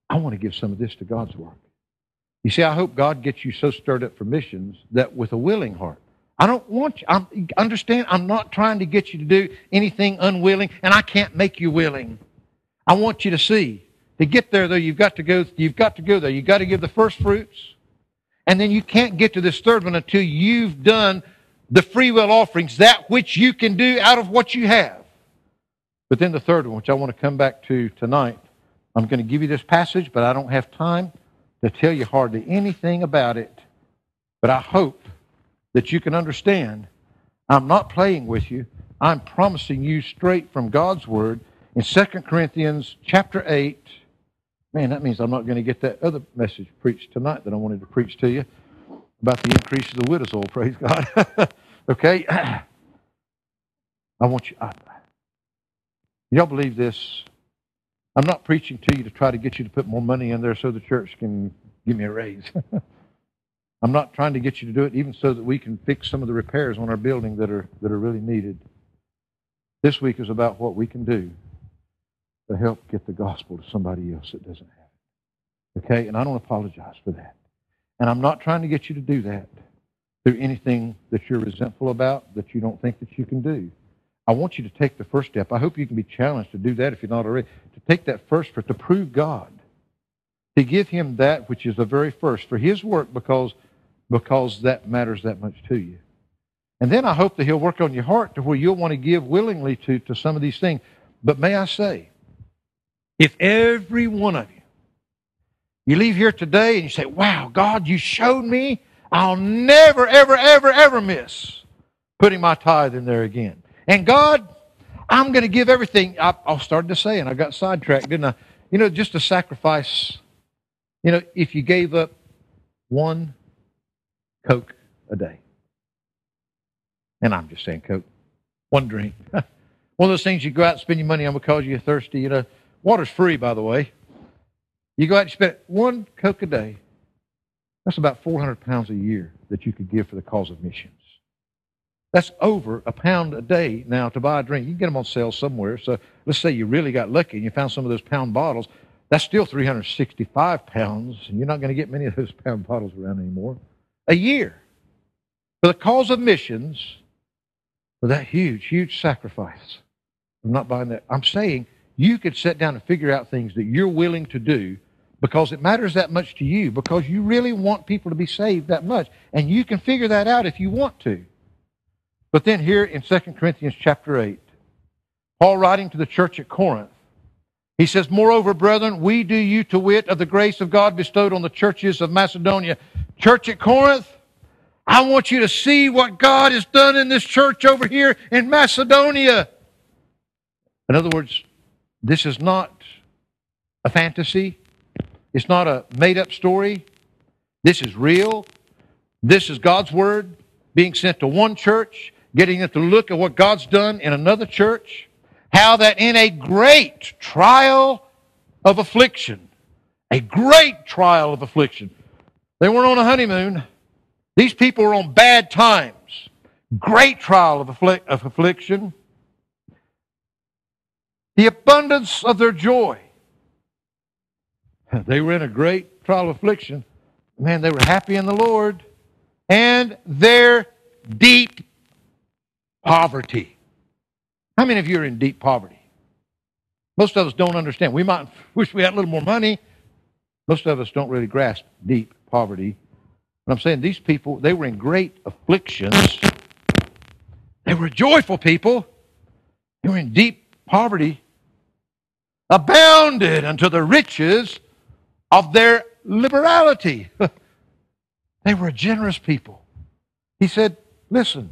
I want to give some of this to God's work. You see, I hope God gets you so stirred up for missions that with a willing heart. I don't want you, I'm, understand, I'm not trying to get you to do anything unwilling, and I can't make you willing. I want you to see. To get there, though, you've got to go, you've got to go there. You've got to give the first fruits. And then you can't get to this third one until you've done the free will offerings, that which you can do out of what you have. But then the third one, which I want to come back to tonight, I'm going to give you this passage, but I don't have time to tell you hardly anything about it. But I hope that you can understand I'm not playing with you. I'm promising you straight from God's word in 2 Corinthians chapter 8. Man, that means I'm not going to get that other message preached tonight that I wanted to preach to you about the increase of the widow's oil, praise God. okay? I want you. I, y'all believe this? I'm not preaching to you to try to get you to put more money in there so the church can give me a raise. I'm not trying to get you to do it even so that we can fix some of the repairs on our building that are, that are really needed. This week is about what we can do to help get the gospel to somebody else that doesn't have it. Okay? And I don't apologize for that. And I'm not trying to get you to do that through anything that you're resentful about that you don't think that you can do. I want you to take the first step. I hope you can be challenged to do that if you're not already. To take that first for to prove God. To give him that which is the very first for his work because, because that matters that much to you. And then I hope that he'll work on your heart to where you'll want to give willingly to, to some of these things. But may I say, if every one of you you leave here today and you say, Wow, God, you showed me. I'll never, ever, ever, ever miss putting my tithe in there again. And God, I'm going to give everything. I, I started to say, and I got sidetracked, didn't I? You know, just a sacrifice. You know, if you gave up one Coke a day, and I'm just saying Coke, one drink. one of those things you go out and spend your money on because you're thirsty. You know, water's free, by the way. You go out and spend one Coke a day. That's about 400 pounds a year that you could give for the cause of missions. That's over a pound a day now to buy a drink. You can get them on sale somewhere. So let's say you really got lucky and you found some of those pound bottles. That's still 365 pounds, and you're not going to get many of those pound bottles around anymore. A year. For the cause of missions, for that huge, huge sacrifice. I'm not buying that. I'm saying you could sit down and figure out things that you're willing to do because it matters that much to you, because you really want people to be saved that much. And you can figure that out if you want to. But then here in 2 Corinthians chapter 8, Paul writing to the church at Corinth, he says, Moreover, brethren, we do you to wit of the grace of God bestowed on the churches of Macedonia. Church at Corinth, I want you to see what God has done in this church over here in Macedonia. In other words, this is not a fantasy. It's not a made up story. This is real. This is God's Word being sent to one church, getting them to look at what God's done in another church. How that in a great trial of affliction, a great trial of affliction, they weren't on a honeymoon. These people were on bad times. Great trial of, afflic- of affliction. The abundance of their joy they were in a great trial of affliction. Man, they were happy in the Lord. And their deep poverty. How many of you are in deep poverty? Most of us don't understand. We might wish we had a little more money. Most of us don't really grasp deep poverty. But I'm saying these people, they were in great afflictions. They were joyful people. They were in deep poverty. Abounded unto the riches of their liberality. they were a generous people. He said, Listen,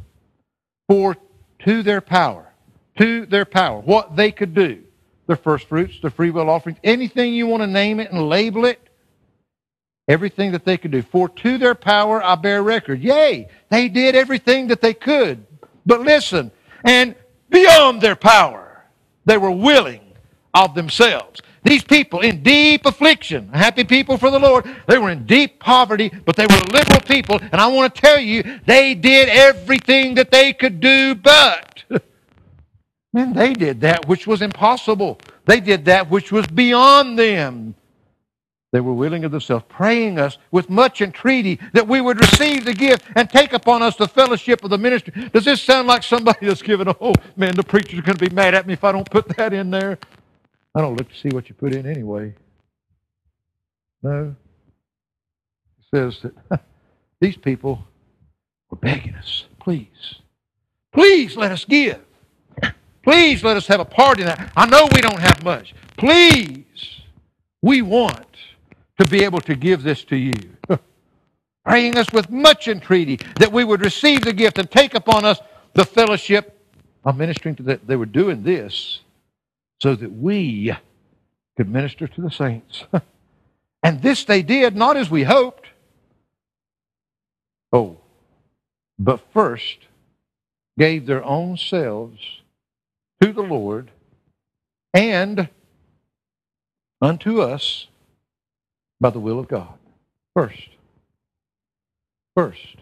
for to their power, to their power, what they could do, their first fruits, their free will offerings, anything you want to name it and label it, everything that they could do. For to their power I bear record. Yea, they did everything that they could. But listen, and beyond their power, they were willing of themselves. These people in deep affliction, happy people for the Lord, they were in deep poverty, but they were liberal people. And I want to tell you, they did everything that they could do, but, man, they did that which was impossible. They did that which was beyond them. They were willing of themselves, praying us with much entreaty that we would receive the gift and take upon us the fellowship of the ministry. Does this sound like somebody that's giving, oh man, the preacher's going to be mad at me if I don't put that in there? I don't look to see what you put in anyway. No. It says that these people were begging us, please, please let us give. Please let us have a part in that. I know we don't have much. Please, we want to be able to give this to you. Praying us with much entreaty that we would receive the gift and take upon us the fellowship of ministering to that. They were doing this so that we could minister to the saints. and this they did not as we hoped. Oh, but first gave their own selves to the Lord and unto us by the will of God. First. First.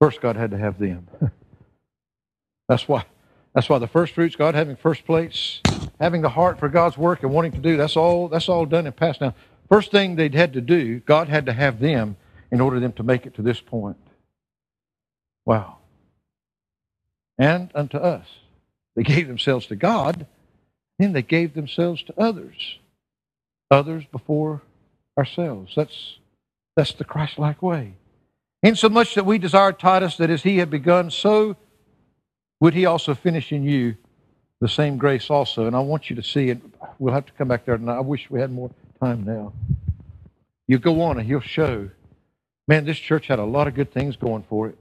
First, God had to have them. That's why that's why the first fruits, God having first place, having the heart for God's work and wanting to do, that's all that's all done and past. Now, first thing they'd had to do, God had to have them in order them to make it to this point. Wow. And unto us. They gave themselves to God, then they gave themselves to others. Others before ourselves. That's that's the Christ-like way. Insomuch that we desired Titus that as he had begun, so would he also finish in you the same grace also? And I want you to see it. We'll have to come back there tonight. I wish we had more time now. You go on and he'll show. Man, this church had a lot of good things going for it.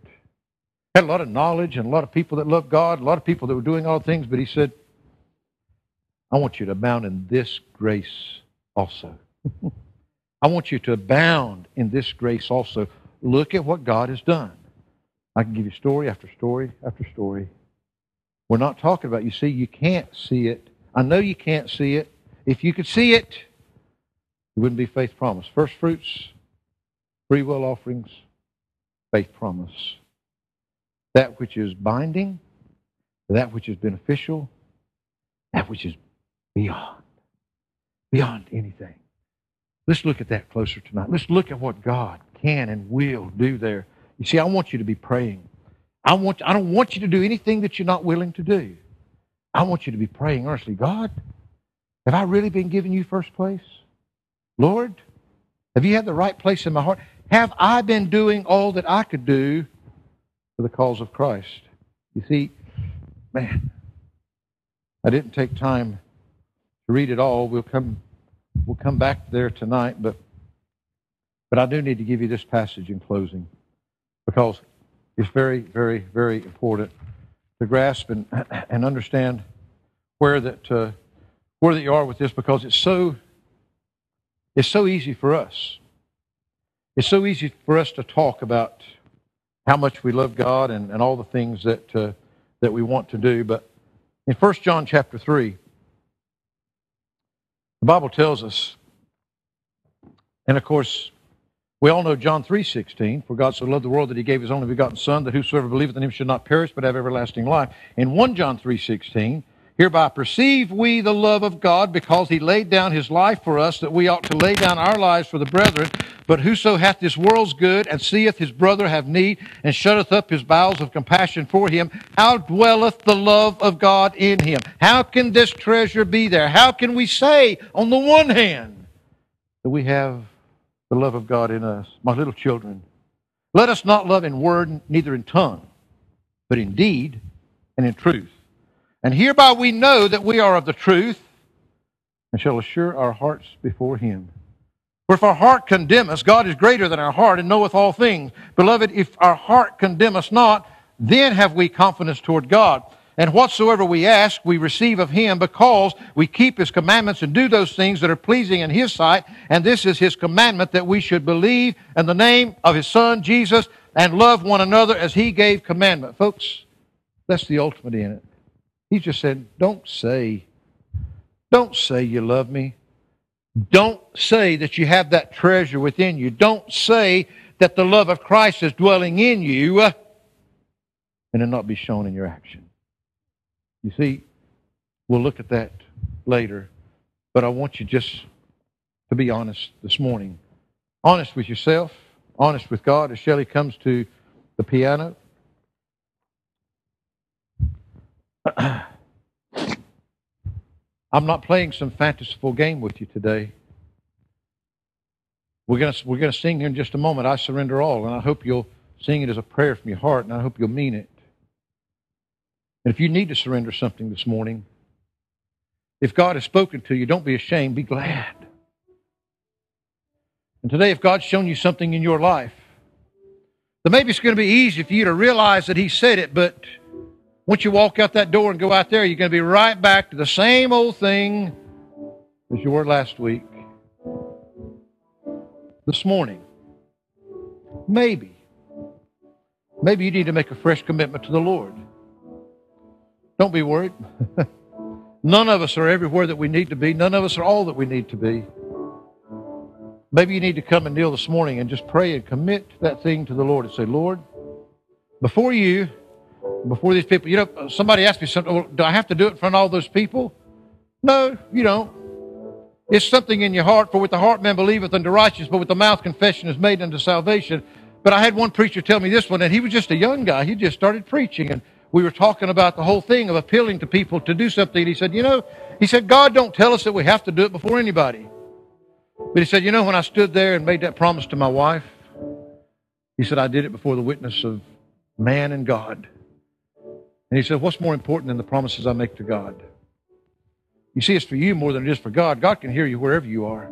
Had a lot of knowledge and a lot of people that loved God, a lot of people that were doing all things, but he said, I want you to abound in this grace also. I want you to abound in this grace also. Look at what God has done. I can give you story after story after story. We're not talking about, you see, you can't see it. I know you can't see it. If you could see it, it wouldn't be faith promise. First fruits, free will offerings, faith promise. That which is binding, that which is beneficial, that which is beyond, beyond anything. Let's look at that closer tonight. Let's look at what God can and will do there. You see, I want you to be praying. I, want, I don't want you to do anything that you're not willing to do. I want you to be praying earnestly God, have I really been giving you first place? Lord, have you had the right place in my heart? Have I been doing all that I could do for the cause of Christ? You see, man, I didn't take time read it all. We'll come, we'll come back there tonight, but, but I do need to give you this passage in closing because it's very, very, very important to grasp and, and understand where that, uh, where that you are with this because it's so, it's so easy for us. It's so easy for us to talk about how much we love God and, and all the things that, uh, that we want to do. But in 1 John chapter 3, the Bible tells us, and of course, we all know John 3.16, for God so loved the world that he gave his only begotten Son, that whosoever believeth in him should not perish, but have everlasting life. In 1 John 3.16, Hereby perceive we the love of God, because he laid down his life for us, that we ought to lay down our lives for the brethren. But whoso hath this world's good, and seeth his brother have need, and shutteth up his bowels of compassion for him, how dwelleth the love of God in him? How can this treasure be there? How can we say, on the one hand, that we have the love of God in us? My little children, let us not love in word, neither in tongue, but in deed and in truth. And hereby we know that we are of the truth and shall assure our hearts before him. For if our heart condemn us, God is greater than our heart and knoweth all things. Beloved, if our heart condemn us not, then have we confidence toward God. And whatsoever we ask, we receive of him because we keep his commandments and do those things that are pleasing in his sight. And this is his commandment that we should believe in the name of his son, Jesus, and love one another as he gave commandment. Folks, that's the ultimate in it. He just said, Don't say, don't say you love me. Don't say that you have that treasure within you. Don't say that the love of Christ is dwelling in you uh, and it not be shown in your action. You see, we'll look at that later, but I want you just to be honest this morning. Honest with yourself, honest with God as Shelley comes to the piano. I'm not playing some fanciful game with you today. We're going we're to sing here in just a moment. I surrender all, and I hope you'll sing it as a prayer from your heart, and I hope you'll mean it. And if you need to surrender something this morning, if God has spoken to you, don't be ashamed. Be glad. And today, if God's shown you something in your life, then maybe it's going to be easy for you to realize that He said it, but once you walk out that door and go out there, you're going to be right back to the same old thing as you were last week. This morning, maybe, maybe you need to make a fresh commitment to the Lord. Don't be worried. None of us are everywhere that we need to be. None of us are all that we need to be. Maybe you need to come and kneel this morning and just pray and commit that thing to the Lord and say, Lord, before you, before these people. You know, somebody asked me well, do I have to do it in front of all those people? No, you don't. It's something in your heart, for with the heart man believeth unto righteousness, but with the mouth confession is made unto salvation. But I had one preacher tell me this one, and he was just a young guy. He just started preaching, and we were talking about the whole thing of appealing to people to do something. And he said, you know, he said, God don't tell us that we have to do it before anybody. But he said, you know, when I stood there and made that promise to my wife, he said, I did it before the witness of man and God. And he said, What's more important than the promises I make to God? You see, it's for you more than it is for God. God can hear you wherever you are.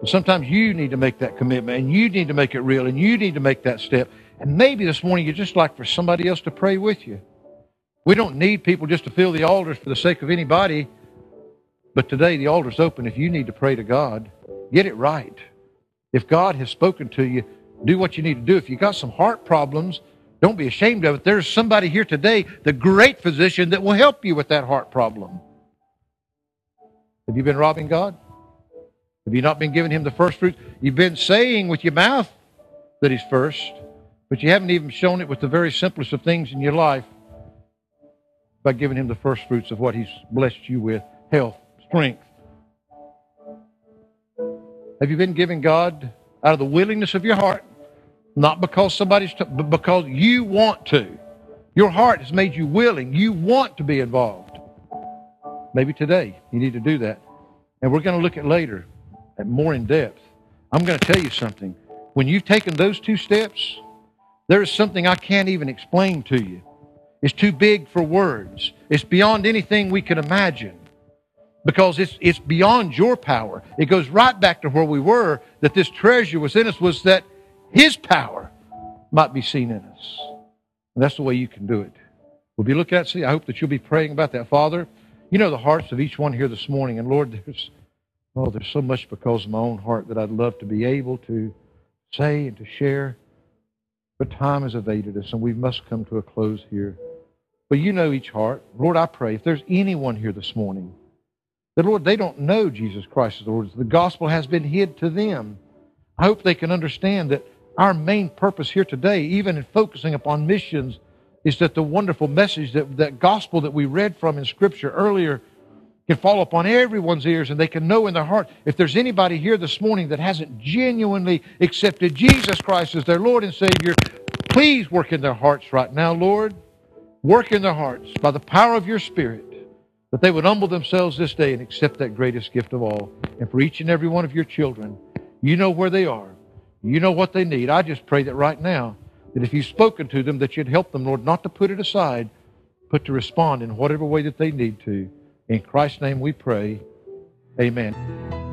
But sometimes you need to make that commitment and you need to make it real and you need to make that step. And maybe this morning you'd just like for somebody else to pray with you. We don't need people just to fill the altars for the sake of anybody. But today the altar's open if you need to pray to God. Get it right. If God has spoken to you, do what you need to do. If you got some heart problems, don't be ashamed of it. There's somebody here today, the great physician, that will help you with that heart problem. Have you been robbing God? Have you not been giving Him the first fruit? You've been saying with your mouth that He's first, but you haven't even shown it with the very simplest of things in your life by giving Him the first fruits of what He's blessed you with health, strength. Have you been giving God out of the willingness of your heart not because somebody's, t- but because you want to. Your heart has made you willing. You want to be involved. Maybe today you need to do that. And we're going to look at later at more in depth. I'm going to tell you something. When you've taken those two steps, there is something I can't even explain to you. It's too big for words. It's beyond anything we can imagine because it's, it's beyond your power. It goes right back to where we were that this treasure was in us, was that His power might be seen in us. And that's the way you can do it. We'll be looking at see. I hope that you'll be praying about that. Father, you know the hearts of each one here this morning. And Lord, there's oh, there's so much because of my own heart that I'd love to be able to say and to share. But time has evaded us, and we must come to a close here. But you know each heart. Lord, I pray if there's anyone here this morning that, Lord, they don't know Jesus Christ as the Lord, the gospel has been hid to them. I hope they can understand that our main purpose here today, even in focusing upon missions, is that the wonderful message, that, that gospel that we read from in Scripture earlier, can fall upon everyone's ears and they can know in their heart if there's anybody here this morning that hasn't genuinely accepted Jesus Christ as their Lord and Savior, please work in their hearts right now, Lord. Work in their hearts by the power of your Spirit that they would humble themselves this day and accept that greatest gift of all. And for each and every one of your children, you know where they are. You know what they need. I just pray that right now, that if you've spoken to them, that you'd help them, Lord, not to put it aside, but to respond in whatever way that they need to. In Christ's name we pray. Amen.